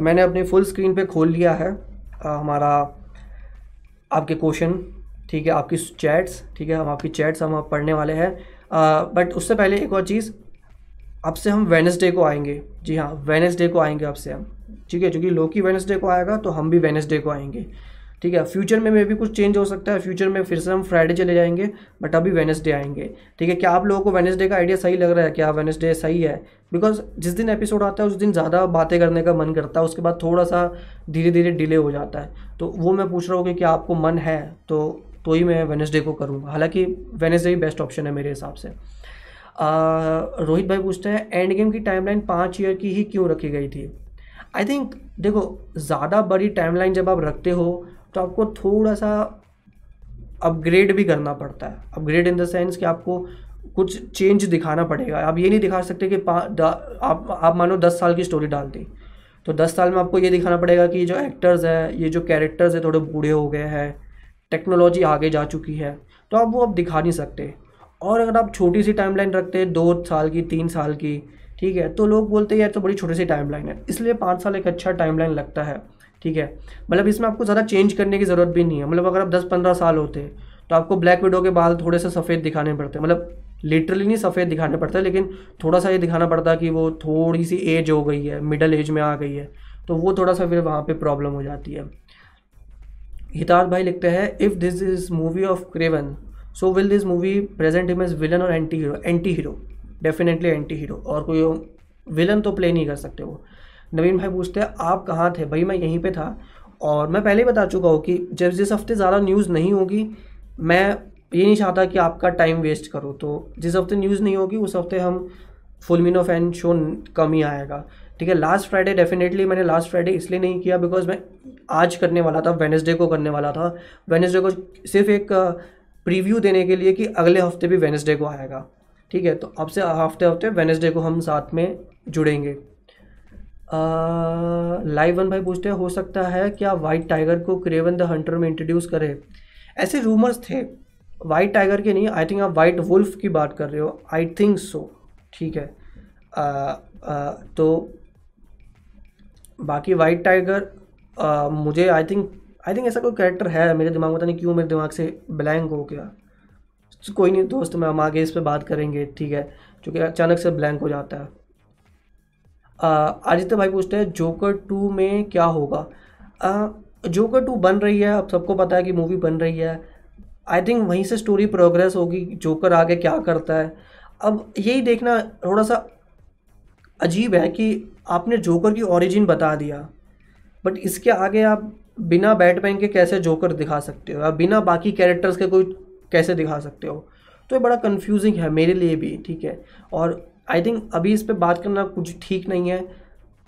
मैंने अपने फुल स्क्रीन पे खोल लिया है आ, हमारा आपके क्वेश्चन ठीक है आपकी चैट्स ठीक है हम आपकी चैट्स हम आप पढ़ने वाले हैं। बट उससे पहले एक और चीज़ अब से हम वेनसडे को आएँगे। जी हाँ वेनसडे को आएँगे आपसे हम ठीक है चूँकि लोकी वेनसडे को आएगा तो हम भी वेनसडे को आएँगे। ठीक है फ्यूचर में मे भी कुछ चेंज हो सकता है फ्यूचर में फिर से हम फ्राइडे चले जाएँगे बट अभी वेनसडे आएँगे। ठीक है, क्या आप लोगों को वेनसडे का आइडिया सही लग रहा है? क्या वेनसडे सही है? बिकॉज़ जिस दिन एपिसोड आता है, उस दिन ज़्यादा बातें करने का मन करता है, उसके बाद थोड़ा सा धीरे धीरे डिले हो जाता है। तो वो मैं पूछ रहा हूँ कि क्या आपको मन है? तो तो ही मैं वेनसडे को करूँगा। हालाँकि वेनसडे ही बेस्ट ऑप्शन है मेरे हिसाब से। रोहित भाई पूछते हैं एंड गेम की टाइमलाइन पाँच ईयर की ही क्यों रखी गई थी? आई थिंक देखो, ज़्यादा बड़ी टाइमलाइन जब आप रखते हो तो आपको थोड़ा सा अपग्रेड भी करना पड़ता है। अपग्रेड इन द सेंस कि आपको कुछ चेंज दिखाना पड़ेगा। आप ये नहीं दिखा सकते कि आप आप मानो दस साल की स्टोरी डाल दी तो दस साल में आपको ये दिखाना पड़ेगा कि जो एक्टर्स हैं, ये जो कैरेक्टर्स हैं, थोड़े बूढ़े हो गए हैं टेक्नोलॉजी आगे जा चुकी है। तो आप वो अब दिखा नहीं सकते। और अगर आप छोटी सी टाइमलाइन रखते हैं, दो साल की, तीन साल की, ठीक है तो लोग बोलते हैं, यार तो बड़ी छोटी सी टाइमलाइन है। इसलिए पाँच साल एक अच्छा टाइमलाइन लगता है। ठीक है? मतलब इसमें आपको ज़्यादा चेंज करने की ज़रूरत भी नहीं है। मतलब अगर आप दस पंद्रह साल होते तो आपको ब्लैक विडो के बाल थोड़े से सफ़ेद दिखाने पड़ते। मतलब लिटरली नहीं सफ़ेद दिखाने पड़ता, लेकिन थोड़ा सा ये दिखाना पड़ता कि वो थोड़ी सी एज हो गई है मिडल एज में आ गई है तो वो थोड़ा सा फिर वहाँ पे प्रॉब्लम हो जाती है। हितार भाई लिखते हैं if this is movie of Kraven so will this movie present him as villain और anti hero anti hero definitely anti hero और कोई विलन तो प्ले नहीं कर सकते वो। नवीन भाई पूछते हैं, आप कहाँ थे? भाई, मैं यहीं पे था। और मैं पहले ही बता चुका हूँ कि जब जिस हफ़्ते ज़्यादा न्यूज़ नहीं होगी, मैं ये नहीं चाहता कि आपका टाइम वेस्ट करो। तो जिस हफ़्ते न्यूज़ नहीं होगी, उस हफ़्ते हम फुल मीनो फ़ैन शो कम ही आएगा। ठीक है लास्ट फ्राइडे डेफिनेटली मैंने लास्ट फ्राइडे इसलिए नहीं किया बिकॉज़ मैं आज करने वाला था वेनसडे को करने वाला था। वेनसडे को सिर्फ़ एक प्रीव्यू देने के लिए कि अगले हफ़्ते भी वेनसडे को आएगा। ठीक है तो अब से हफ़्ते हफ़्ते वेनसडे को हम साथ में जुड़ेंगे। लाइव वन भाई पूछते हैं हो सकता है क्या वाइट टाइगर को क्रेवन द हंटर में इंट्रोड्यूस करे? ऐसे रूमर्स थे। वाइट टाइगर के नहीं आई थिंक आप वाइट वुल्फ की बात कर रहे हो। आई थिंक सो ठीक है। आ, आ, तो बाकी वाइट टाइगर मुझे आई थिंक आई थिंक ऐसा कोई कैरेक्टर है मेरे दिमाग में पता नहीं क्यों मेरे दिमाग से ब्लैंक हो गया। कोई नहीं दोस्त मैं हम आगे इस पर बात करेंगे ठीक है। क्योंकि अचानक से ब्लैंक हो जाता है। आदित्य भाई पूछते हैं जोकर टू में क्या होगा? जोकर टू बन रही है, अब सबको पता है कि मूवी बन रही है। आई थिंक वहीं से स्टोरी प्रोग्रेस होगी जोकर आगे क्या करता है। अब यही देखना थोड़ा सा अजीब है कि आपने जोकर की ओरिजिन बता दिया बट इसके आगे आप बिना बैट बैटमैन के कैसे जोकर दिखा सकते हो? या बिना बाकी कैरेक्टर्स के कोई कैसे दिखा सकते हो? तो ये बड़ा कंफ्यूजिंग है मेरे लिए भी, ठीक है? और आई थिंक अभी इस पर बात करना कुछ ठीक नहीं है।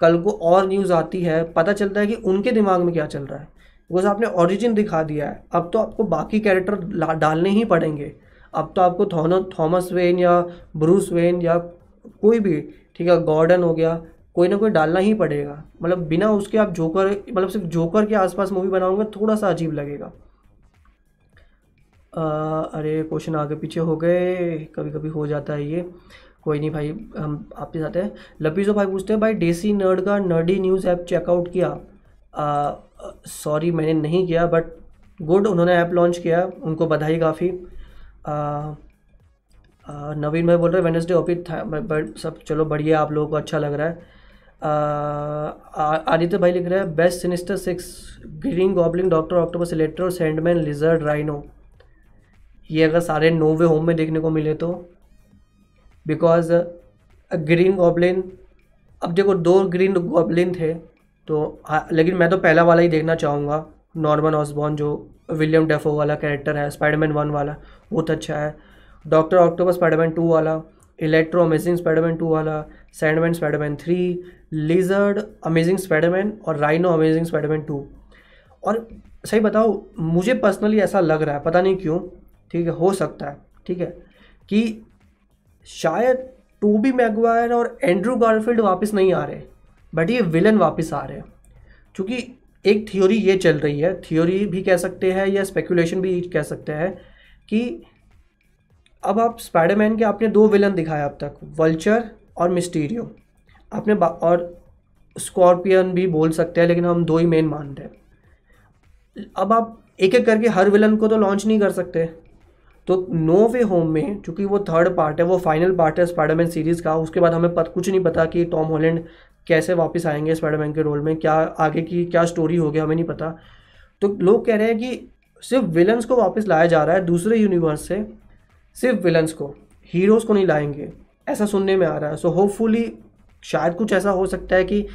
कल को और न्यूज़ आती है पता चलता है कि उनके दिमाग में क्या चल रहा है। बिकॉज़ आपने ओरिजिन दिखा दिया है। अब तो आपको बाकी कैरेक्टर डालने ही पड़ेंगे। अब तो आपको थॉमस वेन या ब्रूस वेन या कोई भी ठीक है गॉर्डन हो गया कोई ना कोई डालना ही पड़ेगा। मतलब बिना उसके आप जोकर मतलब सिर्फ़ जोकर के आसपास मूवी बनाओगे थोड़ा सा अजीब लगेगा। आ, अरे क्वेश्चन आगे पीछे हो गए कभी कभी हो जाता है ये। कोई नहीं भाई, हम आपके साथ हैं। लपीजो भाई पूछते हैं, भाई, देसी नर्ड का नर्डी न्यूज़ ऐप चेकआउट किया? सॉरी मैंने नहीं किया बट गुड उन्होंने ऐप लॉन्च किया, उनको बधाई काफ़ी। नवीन भाई बोल रहे हैं वेनसडे ऑफ़िस था बट सब चलो बढ़िया, आप लोगों को अच्छा लग रहा है। आदित्य भाई लिख रहे हैं best Sinister Six Green Goblin Doctor Octopus Electro Sandman Lizard Rhino ये अगर सारे नोवे होम में देखने को मिले तो बिकॉज़ ग्रीन गॉबलिन अब देखो दो ग्रीन गॉबलिन थे तो लेकिन मैं तो पहला वाला ही देखना चाहूँगा। नॉर्मन ऑसबॉर्न जो विलियम डेफो वाला कैरेक्टर है स्पाइडरमैन वन वाला बहुत अच्छा है। डॉक्टर ऑक्टोबर स्पाइडरमैन टू वाला इलेक्ट्रो अमेजिंग स्पाइडरमैन टू वाला Sandman Spiderman three Lizard Amazing Spiderman और राइनो अमेजिंग स्पाइडरमैन टू और सही बताओ, मुझे पर्सनली ऐसा लग रहा है, पता नहीं क्यों, ठीक है, हो सकता है, ठीक है, कि शायद टूबी मैगवायर और एंड्रू गारफील्ड वापस नहीं आ रहे बट ये विलन वापस आ रहे हैं। क्योंकि एक थ्योरी ये चल रही है थ्योरी भी कह सकते हैं या स्पेकुलेशन भी कह सकते हैं कि अब आप स्पाइडरमैन के आपने दो विलन दिखाए अब तक वल्चर और मिस्टीरियो आपने और स्कॉर्पियन भी बोल सकते हैं, लेकिन हम दो ही मेन मान रहे हैं। अब आप एक एक करके हर विलन को तो लॉन्च नहीं कर सकते। तो नो वे होम में चूँकि वो थर्ड पार्ट है वो फाइनल पार्ट है स्पाइडरमैन सीरीज़ का उसके बाद हमें पत, कुछ नहीं पता कि टॉम हॉलैंड कैसे वापस आएँगे स्पाइडरमैन के रोल में क्या आगे की क्या स्टोरी होगी हमें नहीं पता। तो लोग कह रहे हैं कि सिर्फ़ विलन्स को वापस लाया जा रहा है दूसरे यूनिवर्स से सिर्फ़ विलन्स को हीरोज़ को नहीं लाएँगे ऐसा सुनने में आ रहा है। सो so होपफुली शायद कुछ ऐसा हो सकता है कि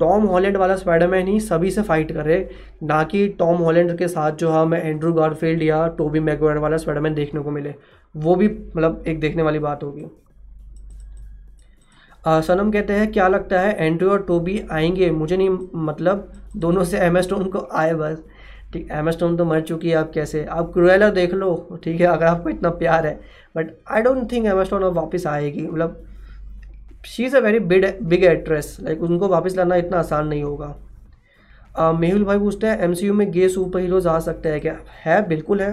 टॉम हॉलैंड वाला स्पाइडरमैन ही सभी से फाइट करे, ना कि टॉम हॉलैंड के साथ जो हमें एंड्रू गारफील्ड या टोबी मैगवायर वाला स्पाइडरमैन देखने को मिले। वो भी मतलब एक देखने वाली बात होगी। सनम कहते हैं, क्या लगता है एंड्रू और टोबी आएँगे? मुझे नहीं मतलब दोनों से एम स्टोन को आए बस। ठीक एम स्टोन तो मर चुकी है आप कैसे? आप क्रुएला देख लो, ठीक है, अगर आपको इतना प्यार है। But I don't think Emma Stone अब वापस आएगी। मतलब she is a very bid big actress like उनको वापस लाना इतना आसान नहीं होगा। Uh, मेहुल भाई पूछते हैं एम सी यू में गे सुपर हीरोज़ आ सकते हैं क्या? है बिल्कुल है।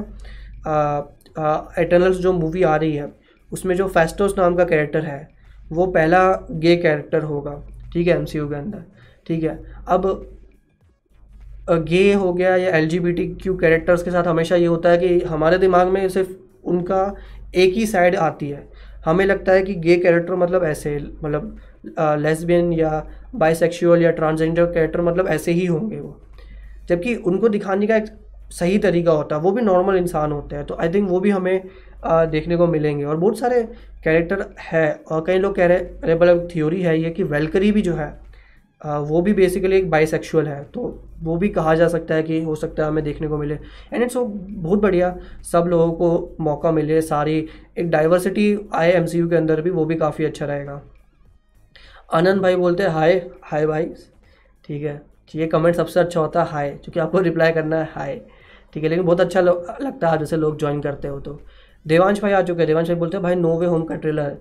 एटर्नल्स uh, uh, जो मूवी आ रही है उसमें जो फेस्टोस नाम का कैरेक्टर है वो पहला गे कैरेक्टर होगा ठीक है एम सी यू के अंदर ठीक है। अब गे हो गया या L G B T Q characters के साथ हमेशा ये होता है कि हमारे दिमाग में सिर्फ़ उनका एक ही साइड आती है। हमें लगता है कि गे कैरेक्टर मतलब ऐसे मतलब लेसबियन या बाइसेक्सुअल या ट्रांसजेंडर कैरेक्टर मतलब ऐसे ही होंगे वो। जबकि उनको दिखाने का एक सही तरीका होता है वो भी नॉर्मल इंसान होते हैं तो आई थिंक वो भी हमें आ, देखने को मिलेंगे। और बहुत सारे कैरेक्टर है और कई लोग कह रहे हैं मतलब थ्योरी है ये कि वेलकरी भी जो है वो भी बेसिकली एक बाइसेक्सुअल है तो वो भी कहा जा सकता है कि हो सकता है हमें देखने को मिले। एंड इट्स बहुत बढ़िया, सब लोगों को मौका मिले, सारी एक डाइवर्सिटी आए एम के अंदर भी, वो भी काफ़ी अच्छा रहेगा। आनंद भाई बोलते हैं हाय हाय भाई ठीक है ये कमेंट सबसे अच्छा होता है हाय क्योंकि आपको रिप्लाई करना है हाय ठीक है, लेकिन बहुत अच्छा लगता है, जैसे लोग ज्वाइन करते हो तो। देवांश भाई आ चुके हैं, देवांश भाई बोलते हैं, भाई नो वे होम का ट्रेलर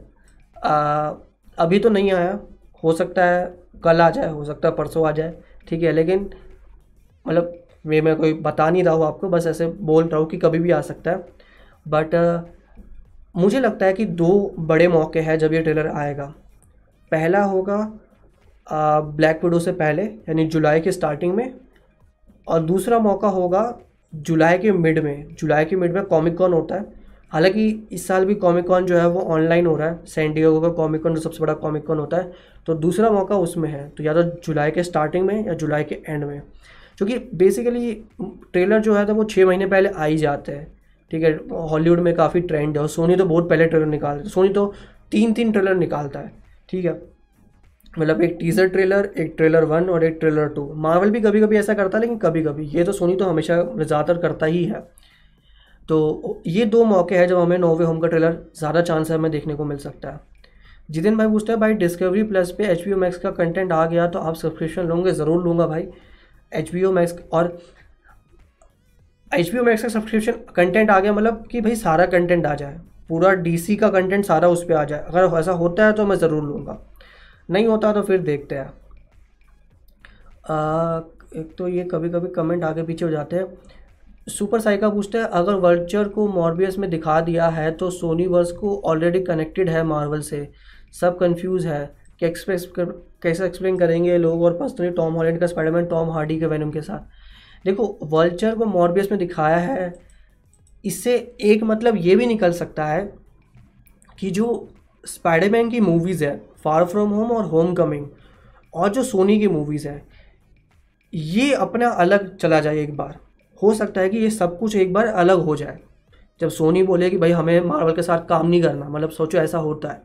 अभी तो नहीं आया, हो सकता है कल आ जाए हो सकता है परसों आ जाए ठीक है लेकिन मतलब मैं मैं कोई बता नहीं रहा हूँ आपको बस ऐसे बोल रहा हूँ कि कभी भी आ सकता है। बट uh, मुझे लगता है कि दो बड़े मौके हैं जब ये ट्रेलर आएगा। पहला होगा ब्लैक विडो से पहले यानी जुलाई के स्टार्टिंग में और दूसरा मौका होगा जुलाई के मिड में। जुलाई के मिड में कॉमिक कॉन होता है। हालाँकि इस साल भी कॉमिक कॉन जो है वो ऑनलाइन हो रहा है। सैंडियो का कॉमिक कॉन जो सबसे बड़ा कॉमिक कॉन होता है तो दूसरा मौका उसमें है। तो या तो जुलाई के स्टार्टिंग में या जुलाई के एंड में। क्योंकि बेसिकली ट्रेलर जो है तो वो छः महीने पहले आ ही जाते हैं। ठीक है हॉलीवुड में काफ़ी ट्रेंड है और सोनी तो बहुत पहले ट्रेलर निकालते सोनी तो तीन तीन ट्रेलर निकालता है। ठीक है मतलब एक टीज़र ट्रेलर एक ट्रेलर वन और एक ट्रेलर टू मार्वल भी कभी कभी ऐसा करता है, लेकिन कभी कभी ये तो सोनी तो हमेशा ज़्यादातर करता ही है। तो ये दो मौके हैं जब हमें नोवे होम का ट्रेलर ज़्यादा चांस है हमें देखने को मिल सकता है। जितिन भाई पूछते हैं, भाई डिस्कवरी प्लस पे एच बी मैक्स का कंटेंट आ गया तो आप सब्सक्रिप्शन लोगे? ज़रूर लूँगा भाई। एच बी मैक्स और एच बी मैक्स का सब्सक्रिप्शन कंटेंट आ गया मतलब कि भाई सारा कंटेंट आ जाए। पूरा डीसी का कंटेंट सारा उस पर आ जाए। अगर ऐसा होता है तो मैं ज़रूर लूँगा। नहीं होता तो फिर देखते हैं। एक तो ये कभी कभी कमेंट आगे पीछे हो जाते हैं। सुपर साइका पूछते हैं। अगर वर्चर को मॉर्बियस में दिखा दिया है तो सोनी वर्स को ऑलरेडी कनेक्टेड है मार्वल से। सब कंफ्यूज है। कि एक्सप्रेस कैसे एक्सप्लेन करेंगे लोग? और पर्सनली टॉम हॉलैंड का स्पाइडरमैन टॉम हार्डी के वैनम के साथ। देखो वर्चर को मॉर्बियस में दिखाया है, इससे एक मतलब ये भी निकल सकता है कि जो स्पाइडरमैन की मूवीज़ है फार फ्रॉम होम और होम कमिंग और जो सोनी की मूवीज़ है, ये अपना अलग चला जाए एक बार। हो सकता है कि ये सब कुछ एक बार अलग हो जाए। जब सोनी बोले कि भाई हमें मार्वल के साथ काम नहीं करना मतलब सोचो ऐसा होता है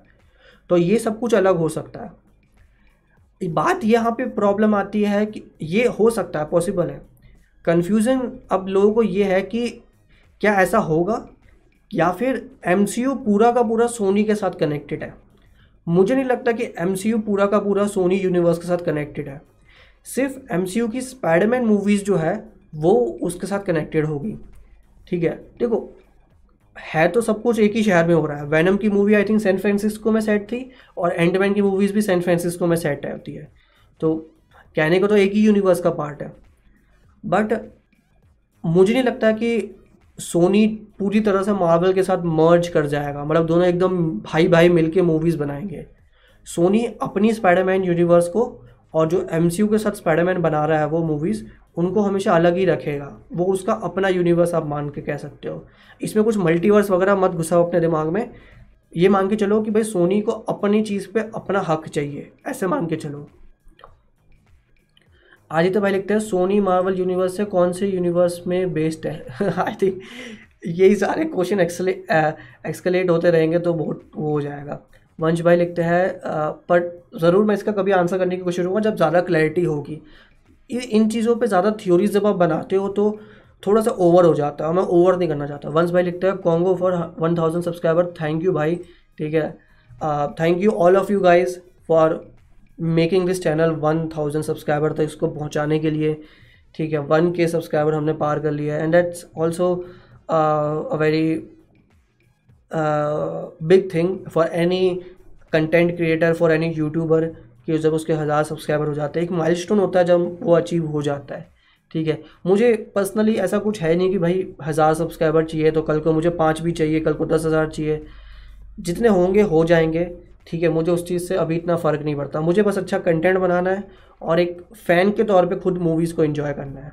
तो ये सब कुछ अलग हो सकता है। बात यहाँ पे प्रॉब्लम आती है कि ये हो सकता है पॉसिबल है। कन्फ्यूज़न अब लोगों को ये है कि क्या ऐसा होगा, या फिर एमसीयू पूरा का पूरा सोनी के साथ कनेक्टेड है। मुझे नहीं लगता कि एमसीयू पूरा का पूरा सोनी यूनिवर्स के साथ कनेक्टेड है। सिर्फ़ एमसीयू की स्पाइडरमैन मूवीज़ जो है वो उसके साथ कनेक्टेड होगी ठीक है? देखो, है तो सब कुछ एक ही शहर में हो रहा है। वैनम की movie I think San Francisco में सेट थी और एंडमैन की मूवीज़ भी सैन फ्रांसिस्को में सेट होती है। तो कहने को तो एक ही यूनिवर्स का पार्ट है। बट मुझे नहीं लगता कि सोनी पूरी तरह से मार्वल के साथ मर्ज कर जाएगा। मतलब दोनों एकदम भाई भाई मिलके मूवीज़ बनाएँगे। सोनी अपनी स्पाइडरमैन यूनिवर्स को और जो एम के साथ स्पाइडरमैन बना रहा है वो मूवीज़ उनको हमेशा अलग ही रखेगा। वो उसका अपना यूनिवर्स आप मान के कह सकते हो। इसमें कुछ मल्टीवर्स वगैरह मत घुसाओ अपने दिमाग में। ये मान के चलो कि भाई सोनी को अपनी चीज़ पे अपना हक चाहिए, ऐसे मान के चलो। आदित्य भाई लिखते हैं सोनी मार्वल यूनिवर्स से कौन से यूनिवर्स में बेस्ड है? आई थिंक यही सारे क्वेश्चन एक्सले एक्सकलेट होते रहेंगे तो बहुत वो हो जाएगा। वंश भाई लिखते हैं बट ज़रूर मैं इसका कभी आंसर करने की कोशिश करूँगा जब ज़्यादा क्लैरिटी होगी। इन चीज़ों पे ज़्यादा थ्योरीज जब आप बनाते हो तो थोड़ा सा ओवर हो जाता है मैं ओवर नहीं करना चाहता। वंश भाई लिखते हैं congo for one thousand subscriber thank you भाई, ठीक है? Thank you all of you guys for making this channel one thousand subscriber तक इसको पहुँचाने के लिए, ठीक है? वन के सब्सक्राइबर हमने पार कर लिया है and that's also a very big thing for any content creator for any YouTuber कि जब उसके हज़ार सब्सक्राइबर हो जाते हैं। एक माइलस्टोन होता है जब वो अचीव हो जाता है। ठीक है? मुझे पर्सनली ऐसा कुछ है नहीं कि भाई हज़ार सब्सक्राइबर चाहिए तो कल को मुझे पाँच भी चाहिए, कल को दस हज़ार चाहिए। जितने होंगे, हो जाएँगे। ठीक है? मुझे उस चीज़ से अभी इतना फ़र्क नहीं पड़ता। मुझे बस अच्छा कंटेंट बनाना है और एक फ़ैन के तौर पे खुद मूवीज़ को इन्जॉय करना है।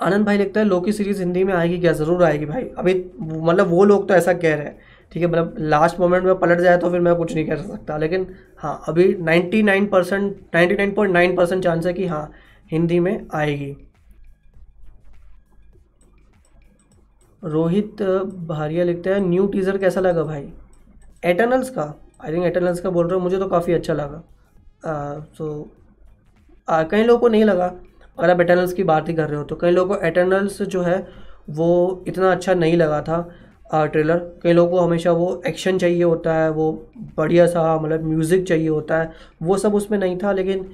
आनंद भाई लिखता है, लोकी सीरीज़ हिंदी में आएगी क्या? ज़रूर आएगी भाई। अभी मतलब वो लोग तो ऐसा कह रहे हैं, ठीक है? मतलब लास्ट मोमेंट में पलट जाए तो फिर मैं कुछ नहीं कह सकता, लेकिन हाँ अभी ninety nine percent ninety nine point nine percent chance है कि हाँ हिंदी में आएगी। रोहित भारिया लिखते हैं, न्यू टीज़र कैसा लगा भाई? एटर्नल्स का आई थिंक एटर्नल्स का बोल रहे हो, मुझे तो काफ़ी अच्छा लगा। तो कई लोगों को नहीं लगा अगर आप एटर्नल्स की बात ही कर रहे हो तो कई लोगों को एटर्नल्स जो है, वो इतना अच्छा नहीं लगा था ट्रेलर कई लोगों को हमेशा वो एक्शन चाहिए होता है, वो बढ़िया सा मतलब म्यूज़िक चाहिए होता है, वो सब उसमें नहीं था, लेकिन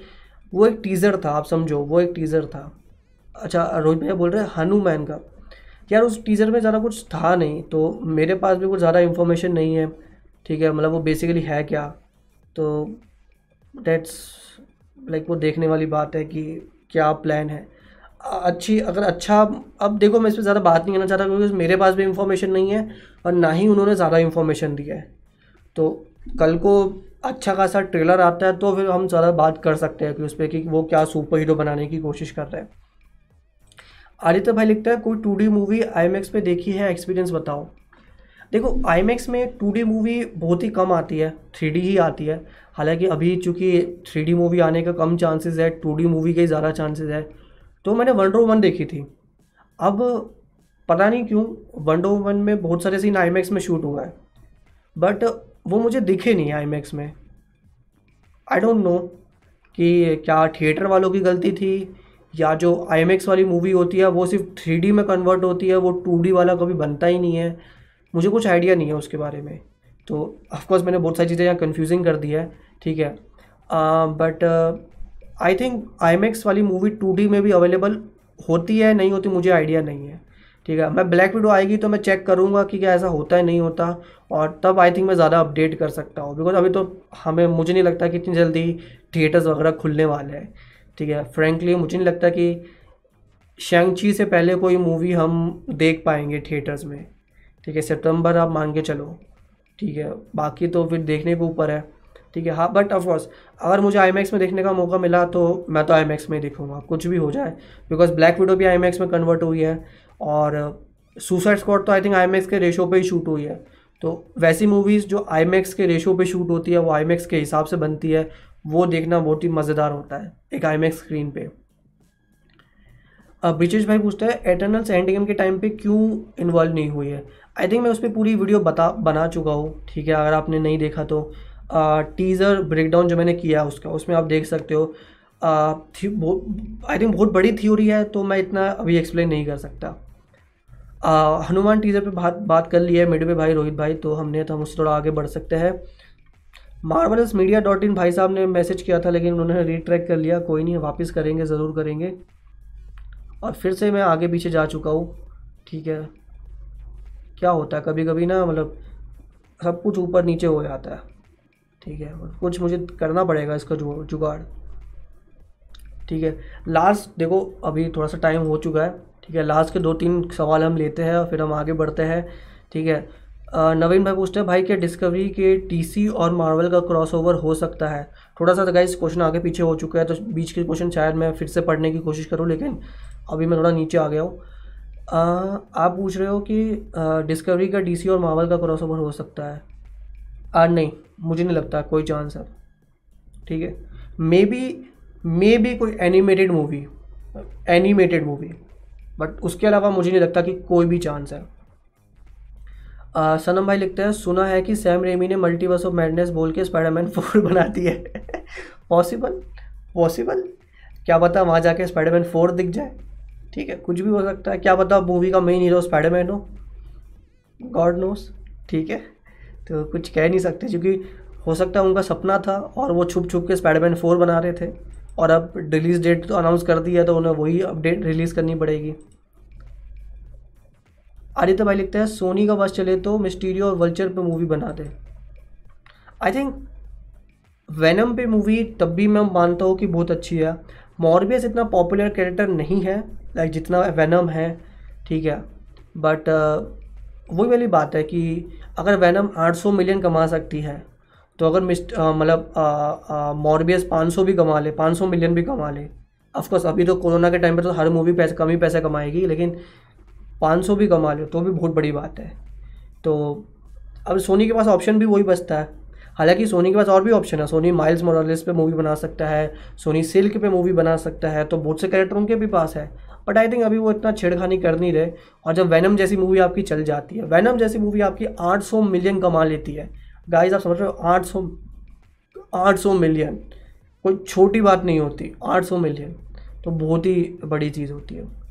वो एक टीज़र था, आप समझो, वो एक टीज़र था। अच्छा रोहित भैया बोल रहे हैं हनुमैन का। यार, उस टीज़र में ज़्यादा कुछ था नहीं तो मेरे पास भी कुछ ज़्यादा इन्फॉर्मेशन नहीं है, ठीक है मतलब वो बेसिकली है क्या? तो डेट्स लाइक वो देखने वाली बात है कि क्या प्लान है? अच्छी, अगर अच्छा अब देखो मैं इस पर ज़्यादा बात नहीं करना चाहता क्योंकि मेरे पास भी इंफॉर्मेशन नहीं है और ना ही उन्होंने ज़्यादा इंफॉर्मेशन दिया है। तो कल को अच्छा खासा ट्रेलर आता है तो फिर हम ज़्यादा बात कर सकते हैं कि उस पर कि वो क्या सुपर हीरो बनाने की कोशिश कर रहे हैं। आदित्य भाई लिखता है, कोई टू मूवी आई पे देखी है? एक्सपीरियंस बताओ। देखो आई में टू मूवी बहुत ही कम आती है थ्री ही आती है। हालाँकि अभी चूँकि थ्री मूवी आने का कम चांसेस है टू मूवी के ज़्यादा चांसेस है तो मैंने वंडर वन देखी थी। अब पता नहीं क्यों वंडर वन में बहुत सारे सीन आई में शूट हुआ है बट वो मुझे दिखे नहीं आई में। आई डोंट नो कि क्या थिएटर वालों की गलती थी, या जो आई वाली मूवी होती है, वो सिर्फ़ थ्री में कन्वर्ट होती है, वो टू वाला कभी बनता ही नहीं है। मुझे कुछ आइडिया नहीं है उसके बारे में। तो ऑफकोर्स मैंने बहुत सारी चीज़ें यहाँ कन्फ्यूजिंग कर दी है, ठीक है? बट आई थिंक आई वाली मूवी टू में भी अवेलेबल होती है, नहीं होती मुझे आइडिया नहीं है, ठीक है? मैं ब्लैक विडो आएगी तो मैं चेक करूँगा कि क्या ऐसा होता है, नहीं होता, और तब आई थिंक मैं ज़्यादा अपडेट कर सकता हूँ बिकॉज़ अभी तो हमें, मुझे नहीं लगता कि इतनी जल्दी थिएटर्स वगैरह खुलने वाले हैं, ठीक है? फ्रेंकली मुझे नहीं लगता कि शेंगची से पहले कोई मूवी हम देख पाएँगे थिएटर्स में, ठीक है? सितंबर आप मान के चलो ठीक है, बाकी तो फिर देखने के ऊपर है। ठीक है हाँ बट ऑफकोर्स अगर मुझे आई में देखने का मौका मिला तो मैं तो आई में ही देखूँगा, कुछ भी हो जाए बिकॉज़ ब्लैक विडो भी आई में कन्वर्ट हुई है और सुसाइड स्क्वाड तो आई थिंक आई के रेशो पे ही शूट हुई है। तो वैसी मूवीज़ जो आई के रेशो पे शूट होती है, वो आई के हिसाब से बनती है, वो देखना बहुत ही मज़ेदार होता है, एक आई स्क्रीन पे। ब्रिजेश भाई पूछता है एटर्नल्स एंड गेम के टाइम पे क्यों इन्वॉल्व नहीं हुई है? आई थिंक मैं उस पर पूरी वीडियो बता बना चुका हूँ ठीक है? अगर आपने नहीं देखा तो। आ, टीज़र ब्रेकडाउन जो मैंने किया उसका उसमें आप देख सकते हो। आई थिंक बहुत बड़ी थ्योरी है तो मैं इतना अभी एक्सप्लेन नहीं कर सकता। आ, हनुमान टीज़र पे बात बात कर ली है मेडवे भाई रोहित भाई तो हमने तो हम उससे थोड़ा आगे बढ़ सकते हैं। मार्वल्स मीडिया डॉट इन भाई साहब ने मैसेज किया था लेकिन उन्होंने रीट्रैक कर लिया। कोई नहीं वापस करेंगे ज़रूर करेंगे। और फिर से मैं आगे पीछे जा चुका हूँ ठीक है? क्या होता है? कभी कभी ना मतलब सब कुछ ऊपर नीचे हो जाता है। ठीक है? कुछ मुझे करना पड़ेगा इसका जो, जुगाड़। ठीक है? लास्ट देखो, अभी थोड़ा सा टाइम हो चुका है। ठीक है? लास्ट के दो तीन सवाल हम लेते हैं और फिर हम आगे बढ़ते हैं। ठीक है? नवीन भाई पूछते हैं, भाई, क्या डिस्कवरी के टीसी और मार्वल का क्रॉसओवर हो सकता है? थोड़ा सा गाइस क्वेश्चन आगे पीछे हो चुका है तो बीच के क्वेश्चन शायद मैं फिर से पढ़ने की कोशिश करूँ, लेकिन अभी मैं थोड़ा नीचे आ गया हूँ। आप पूछ रहे हो कि डिस्कवरी का डीसी और मावल का क्रॉसओवर हो सकता है। आ, नहीं मुझे नहीं लगता कोई चांस है। ठीक है? मे बी मे बी कोई animated movie animated movie but उसके अलावा मुझे नहीं लगता कि कोई भी चांस है। आ, सनम भाई लिखते हैं सुना है कि सैम रेमी ने मल्टीवर्स ऑफ़ मैडनेस बोल के स्पाइडरमैन फोर बना दी है। पॉसिबल पॉसिबल क्या पता वहाँ जाके स्पाइडरमैन फोर दिख जाए। ठीक है, कुछ भी हो सकता है। क्या पता मूवी का मेन हीरो स्पाइडरमैन हो। गॉड नोस ठीक है। तो कुछ कह नहीं सकते, क्योंकि हो सकता है उनका सपना था और वो छुप छुप के स्पाइडरमैन फोर बना रहे थे। और अब रिलीज़ डेट तो अनाउंस कर दी है तो उन्हें वही अपडेट रिलीज़ करनी पड़ेगी। आदित्य भाई लिखते हैं सोनी का बस चले तो मिस्टीरियो और वल्चर पे मूवी बना दे। आई थिंक वेनम पे मूवी तब भी मैं मानता हूँ कि बहुत अच्छी है। मॉर्बियस इतना पॉपुलर कैरेक्टर नहीं है लाइक जितना वैनम है ठीक है? बट uh, वही वाली बात है कि अगर वैनम 800 मिलियन कमा सकती है तो अगर मिस्ट uh, मतलब मॉर्बियस 500 भी कमा ले 500 मिलियन भी कमा ले ऑफकोर्स अभी तो कोरोना के टाइम पर तो हर मूवी पैसे कम ही पैसे कमाएगी लेकिन 500 भी कमा ले तो भी बहुत बड़ी बात है। तो अब सोनी के पास ऑप्शन भी वही बचता है। हालाँकि सोनी के पास और भी ऑप्शन है। सोनी माइल्स मोरलिस पे मूवी बना सकता है सोनी सिल्क पे मूवी बना सकता है तो बहुत से कैरेक्टर उनके भी पास है। बट आई थिंक अभी वो इतना छेड़खानी कर नहीं रहे। और जब वैनम जैसी मूवी आपकी चल जाती है वैनम जैसी मूवी आपकी 800 मिलियन कमा लेती है। गाइस आप समझ रहे हो? 800 800 मिलियन कोई छोटी बात नहीं होती। 800 मिलियन तो बहुत ही बड़ी चीज़ होती है।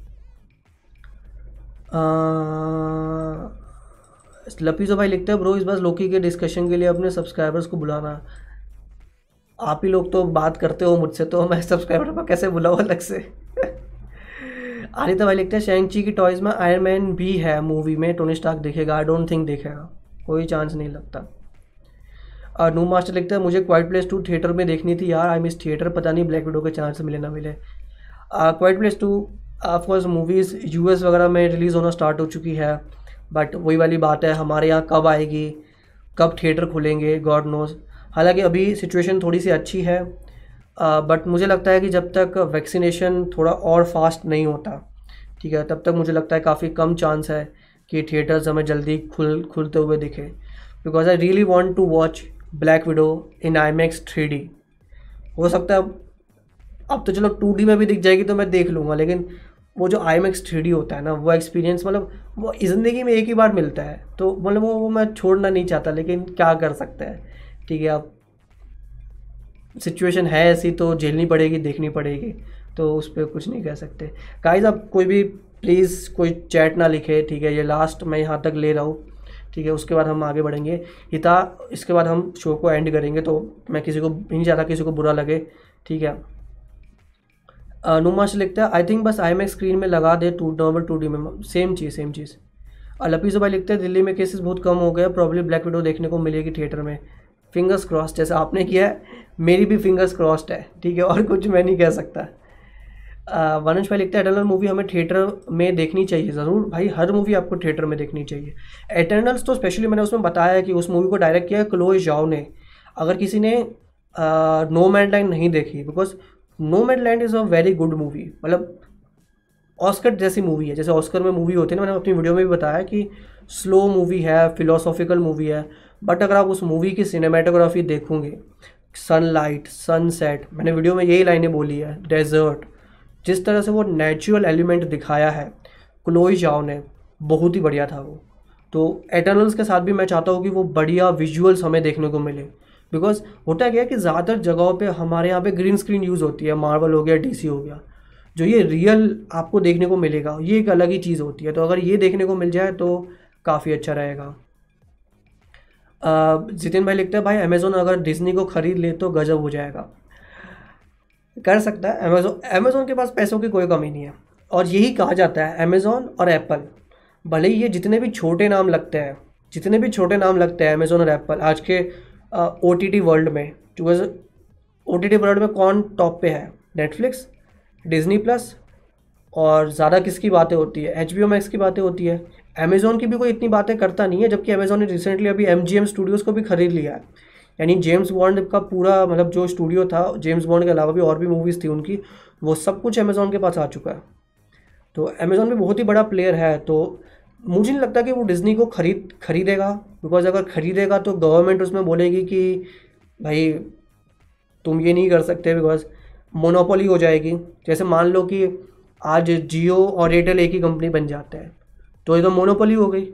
लपीजो भाई लिखते हैं, ब्रो, इस बार लोकी के डिस्कशन के लिए अपने सब्सक्राइबर्स को बुलाना। आप ही लोग तो बात करते हो मुझसे तो मैं सब्सक्राइबर को कैसे बुलाऊँ अलग से? आदित्य भाई लिखते हैं शेंगची की टॉयज़ में आयरन मैन भी है मूवी में टोनी स्टार्क देखेगा आई डोंट थिंक देखेगा, कोई चांस नहीं लगता। और नू मास्टर लिखता है, मुझे क्वाइट प्लेस टू थिएटर में देखनी थी यार आई मिस थिएटर पता नहीं ब्लैक विडो के चांस मिले ना मिले। Quiet Place two of course movies US वगैरह में रिलीज़ होना स्टार्ट हो चुकी है बट वही वाली बात है, हमारे यहाँ कब आएगी, कब थिएटर खुलेंगे गॉड नोज़ हालाँकि अभी सिचुएशन थोड़ी सी अच्छी है बट मुझे लगता है कि जब तक वैक्सीनेशन थोड़ा और फास्ट नहीं होता, ठीक है, तब तक मुझे लगता है काफ़ी कम चांस है कि थिएटर्स हमें जल्दी खुल, खुलते हुए दिखे। Because I really want to watch Black Widow in IMAX three D हो सकता है अब तो चलो टू डी में भी दिख जाएगी तो मैं देख लूँगा, लेकिन वो जो आई मैक्स थ्री डी होता है ना, वो एक्सपीरियंस मतलब वो ज़िंदगी में एक ही बार मिलता है। तो मतलब वो वो मैं छोड़ना नहीं चाहता, लेकिन क्या कर सकते हैं, ठीक है, अब सिचुएशन है ऐसी तो झेलनी पड़ेगी, देखनी पड़ेगी तो उस पर कुछ नहीं कह सकते। गाइज़ अब कोई भी प्लीज़ कोई चैट ना लिखे, ठीक है? ये लास्ट मैं यहाँ तक ले रहा हूँ, ठीक है? उसके बाद हम आगे बढ़ेंगे। हिता, इसके बाद हम शो को एंड करेंगे तो मैं किसी को नहीं चाहता किसी को बुरा लगे, ठीक है? नुमा से लिखते हैं आई थिंक बस आई एम स्क्रीन में लगा दे टू नॉर्मल टू डी में। सेम चीज़ सेम चीज़। लपीजो भाई लिखते हैं, दिल्ली में केसेस बहुत कम हो गए प्रॉब्ली ब्लैक विडो देखने को मिलेगी थिएटर में। फिंगर्स क्रॉस जैसे आपने किया है, मेरी भी फिंगर्स क्रॉस्ड है, ठीक है, और कुछ मैं नहीं कह सकता। वनुष भाई लिखता है एटर्नल मूवी हमें थिएटर में देखनी चाहिए, ज़रूर भाई, हर मूवी आपको थिएटर में देखनी चाहिए। एटर्नल्स तो स्पेशली मैंने उसमें बताया कि उस मूवी को डायरेक्ट किया क्लोज जाओ ने। अगर किसी ने नो मैन लैंड नहीं देखी because no man land is a very good movie मतलब ऑस्कर जैसी मूवी है, जैसे ऑस्कर में मूवी होती है ना, मैंने अपनी वीडियो में भी बताया कि स्लो मूवी है फिलोसॉफिकल मूवी है बट अगर आप उस मूवी की सिनेमाटोग्राफी देखोगे सनलाइट सनसेट मैंने वीडियो में यही लाइनें बोली है डेजर्ट जिस तरह से वो नेचुरल एलिमेंट दिखाया है क्लोई जाओ ने, बहुत ही बढ़िया था वो। तो एटर्नल्स के साथ भी मैं चाहता हूँ कि वो बढ़िया विजुअल्स हमें देखने को मिले। बिकॉज़ होता क्या कि ज़्यादातर जगहों पे हमारे यहाँ पे ग्रीन स्क्रीन यूज़ होती है मार्वल हो गया डीसी हो गया। जो ये रियल आपको देखने को मिलेगा, ये एक अलग ही चीज़ होती है। तो अगर ये देखने को मिल जाए तो काफ़ी अच्छा रहेगा। जितिन भाई लिखते हैं, भाई अमेज़ोन अगर डिज्नी को ख़रीद ले तो गजब हो जाएगा। कर सकता है अमेज़ोन अमेज़ोन के पास पैसों की कोई कमी नहीं है। और यही कहा जाता है अमेज़ोन और एप्पल भले ही ये जितने भी छोटे नाम लगते हैं, जितने भी छोटे नाम लगते हैं अमेज़ोन और एप्पल आज के ओ टी टी वर्ल्ड में ओ टी टी वर्ल्ड में कौन टॉप पे है? नेटफ्लिक्स डिज़नी प्लस और ज़्यादा किसकी बातें होती है? एच बी ओ मैक्स की बातें होती है? अमेज़ोन की भी कोई इतनी बातें करता नहीं है, जबकि अमेज़ोन ने रिसेंटली अभी एम जी एम स्टूडियोज़ को भी ख़रीद लिया है। यानी जेम्स बॉन्ड का पूरा मतलब जो स्टूडियो था जेम्स बॉन्ड के अलावा भी और भी मूवीज़ थी उनकी, वो सब कुछ अमेज़ोन के पास आ चुका है। तो अमेज़ोन भी बहुत ही बड़ा प्लेयर है तो मुझे नहीं लगता कि वो डिज़नी को खरीद, खरीदेगा। बिकॉज़ अगर खरीदेगा तो गवर्नमेंट उसमें बोलेगी कि, भाई, तुम ये नहीं कर सकते बिकॉज़ मोनोपोली हो जाएगी। जैसे मान लो कि आज जियो और एयरटेल एक ही कंपनी बन जाते हैं। तो ये तो मोनोपोली हो गई।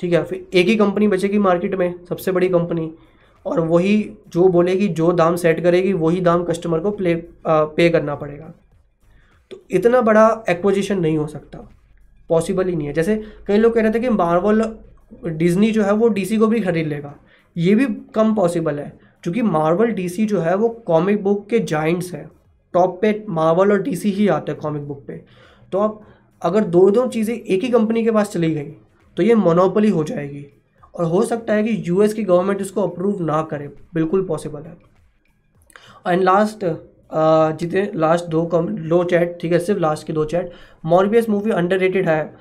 ठीक है फिर एक ही कंपनी बचेगी मार्केट में सबसे बड़ी कंपनी और वही जो बोलेगी जो दाम सेट करेगी वही दाम कस्टमर को प्ले आ, पे करना पड़ेगा। तो इतना बड़ा एक्विजिशन नहीं हो सकता। पॉसिबल ही नहीं है। जैसे कई लोग कह रहे थे कि मार्वल डिज्नी जो है वो डीसी को भी खरीद लेगा। ये भी कम पॉसिबल है। क्योंकि मार्वल डीसी जो है वो कॉमिक बुक के जाइंट्स हैं। टॉप पे मार्वल और डीसी ही आते हैं कॉमिक बुक पे। तो अब अगर दो दो चीज़ें एक ही कंपनी के पास चली गई तो ये मोनोपली हो जाएगी। और हो सकता है कि यूएस की गवर्नमेंट इसको अप्रूव ना करे। बिल्कुल पॉसिबल है। एंड लास्ट जितने लास्ट दो कम लो चैट ठीक है, सिर्फ़ लास्ट की दो चैट मॉर्बियस मूवी अंडर है।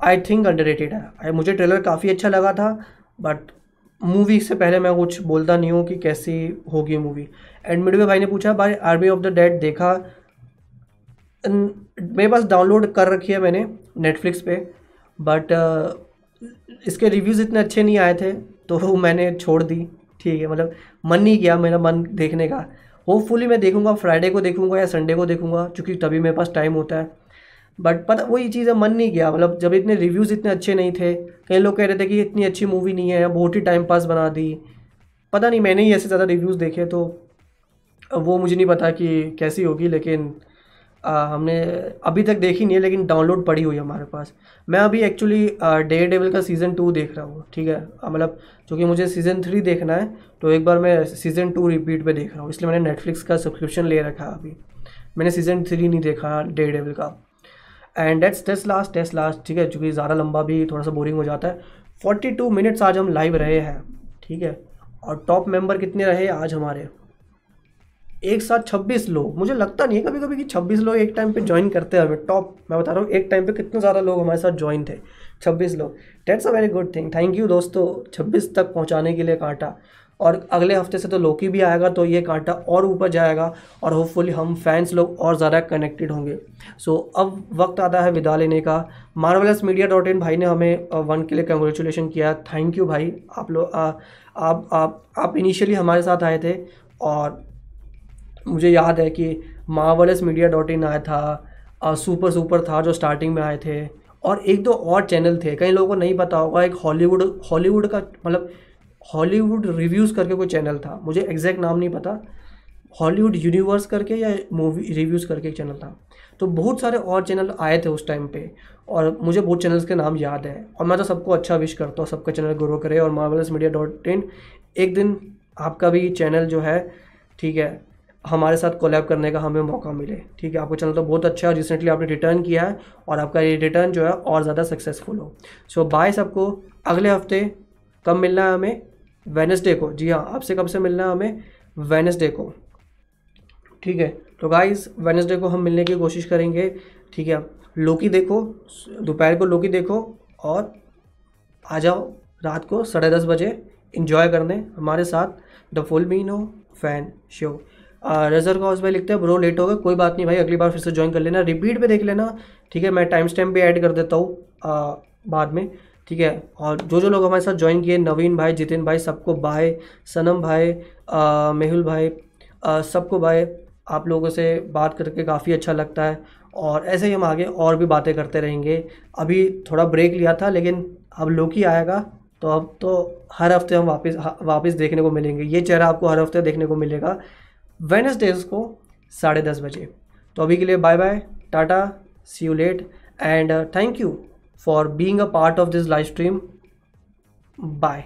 आई थिंक अंडर है। मुझे ट्रेलर काफ़ी अच्छा लगा था बट मूवी से पहले मैं कुछ बोलता नहीं हूँ कि कैसी होगी मूवी एंड मिडवे भाई ने पूछा, भाई आर्मी ऑफ़ द डेड देखा? मेरे पास डाउनलोड कर रखी है मैंने नेटफ्लिक्स पे बट इसके रिव्यूज़ इतने अच्छे नहीं आए थे तो मैंने छोड़ दी। ठीक है मतलब मन नहीं किया मेरा मन देखने का। होपफुली मैं देखूँगा फ्राइडे को देखूँगा या संडे को देखूँगा, क्योंकि तभी मेरे पास टाइम होता है। बट पता, वही चीज़ है, मन नहीं किया। मतलब जब इतने रिव्यूज़ इतने अच्छे नहीं थे, कई लोग कह रहे थे कि इतनी अच्छी मूवी नहीं है बहुत ही टाइम पास बना दी। पता नहीं, मैंने ही ऐसे ज़्यादा रिव्यूज़ देखे तो वो मुझे नहीं पता कि कैसी होगी, लेकिन आ, हमने अभी तक देखी नहीं है लेकिन डाउनलोड पड़ी हुई है हमारे पास। मैं अभी एक्चुअली डे डेविल का सीज़न टू देख रहा हूँ ठीक है? मतलब चूँकि मुझे सीज़न थ्री देखना है तो एक बार मैं सीज़न टू रिपीट पे देख रहा हूँ इसलिए मैंने नेटफ्लिक्स का सब्सक्रिप्शन ले रखा है अभी। मैंने सीज़न थ्री नहीं देखा डे डेविल का। And that's test last test last ठीक है? चूँकि ज़्यादा लंबा भी थोड़ा सा बोरिंग हो जाता है। फोर्टी टू मिनट्स आज हम लाइव रहे हैं ठीक है? और टॉप मेंबर कितने रहे आज हमारे? एक साथ छब्बीस लोग मुझे लगता नहीं है कभी कभी कि छब्बीस लोग एक टाइम पे ज्वाइन करते हैं टॉप मैं बता रहा हूँ एक टाइम पे कितने ज़्यादा लोग हमारे साथ ज्वाइन थे? छब्बीस लोग that's a very good thing thank you दोस्तों छब्बीस तक पहुँचाने के लिए कांटा। और अगले हफ़्ते से तो लोकी भी आएगा तो ये कांटा और ऊपर जाएगा और होपफुली हम फैंस लोग और ज़्यादा कनेक्टेड होंगे। सो so, अब वक्त आता है विदा लेने का। मार्वलस मीडिया डॉट इन भाई ने हमें वन के लिए कंग्रेचुलेशन किया। थैंक यू भाई। आप लोग आप आप आप इनिशियली हमारे साथ आए थे और मुझे याद है कि मार्वलस मीडिया डॉट इन आया था सुपर सुपर था जो स्टार्टिंग में आए थे। और एक दो और चैनल थे, कई लोगों को नहीं पता होगा, एक हॉलीवुड हॉलीवुड का मतलब हॉलीवुड रिव्यूज़ करके कोई चैनल था, मुझे एग्जैक्ट नाम नहीं पता। हॉलीवुड यूनिवर्स करके या मूवी, रिव्यूज़ करके एक चैनल था। तो बहुत सारे और चैनल आए थे उस टाइम पे, और मुझे बहुत चैनल्स के नाम याद है। और मैं तो सबको अच्छा विश करता हूँ, सबका चैनल ग्रो करे और मार्वलस मीडिया डॉट इन एक दिन आपका भी चैनल जो है, ठीक है हमारे साथ कोलैब करने का हमें मौका मिले। ठीक है, आपका चैनल तो बहुत अच्छा है रिसेंटली आपने रिटर्न किया है और आपका ये रिटर्न जो है और ज़्यादा सक्सेसफुल हो। सो बाय सबको। अगले हफ़्ते कब मिलना है हमें? वेनसडे को। जी हाँ आपसे कब से मिलना है हमें? वेनसडे को। ठीक है तो गाइस वेनसडे को हम मिलने की कोशिश करेंगे। ठीक है लोकी देखो, दोपहर को लोकी देखो और आ जाओ रात को साढ़े दस बजे। इंजॉय करने हमारे साथ। द फुल मीनो फ़ैन शो रेजर का भाई लिखते हैं, ब्रो लेट हो गए, कोई बात नहीं भाई, अगली बार फिर से ज्वाइन कर लेना। रिपीट पे देख लेना, ठीक है? मैं टाइम स्टैम्प भी ऐड कर देता हूँ बाद में, ठीक है? और जो जो लोग हमारे साथ ज्वाइन किए, नवीन भाई, जितिन भाई, सबको बाय सनम भाई मेहुल भाई सबको बाय आप लोगों से बात करके काफ़ी अच्छा लगता है और ऐसे ही हम आगे और भी बातें करते रहेंगे। अभी थोड़ा ब्रेक लिया था, लेकिन अब लोकी आएगा तो अब तो हर हफ़्ते हम वापस वापस देखने को मिलेंगे। ये चेहरा आपको हर हफ़्ते देखने को मिलेगा। वेनसडेज को साढ़े दस बजे। तो अभी के लिए bye bye tata see you late and thank you for being a part of this live stream bye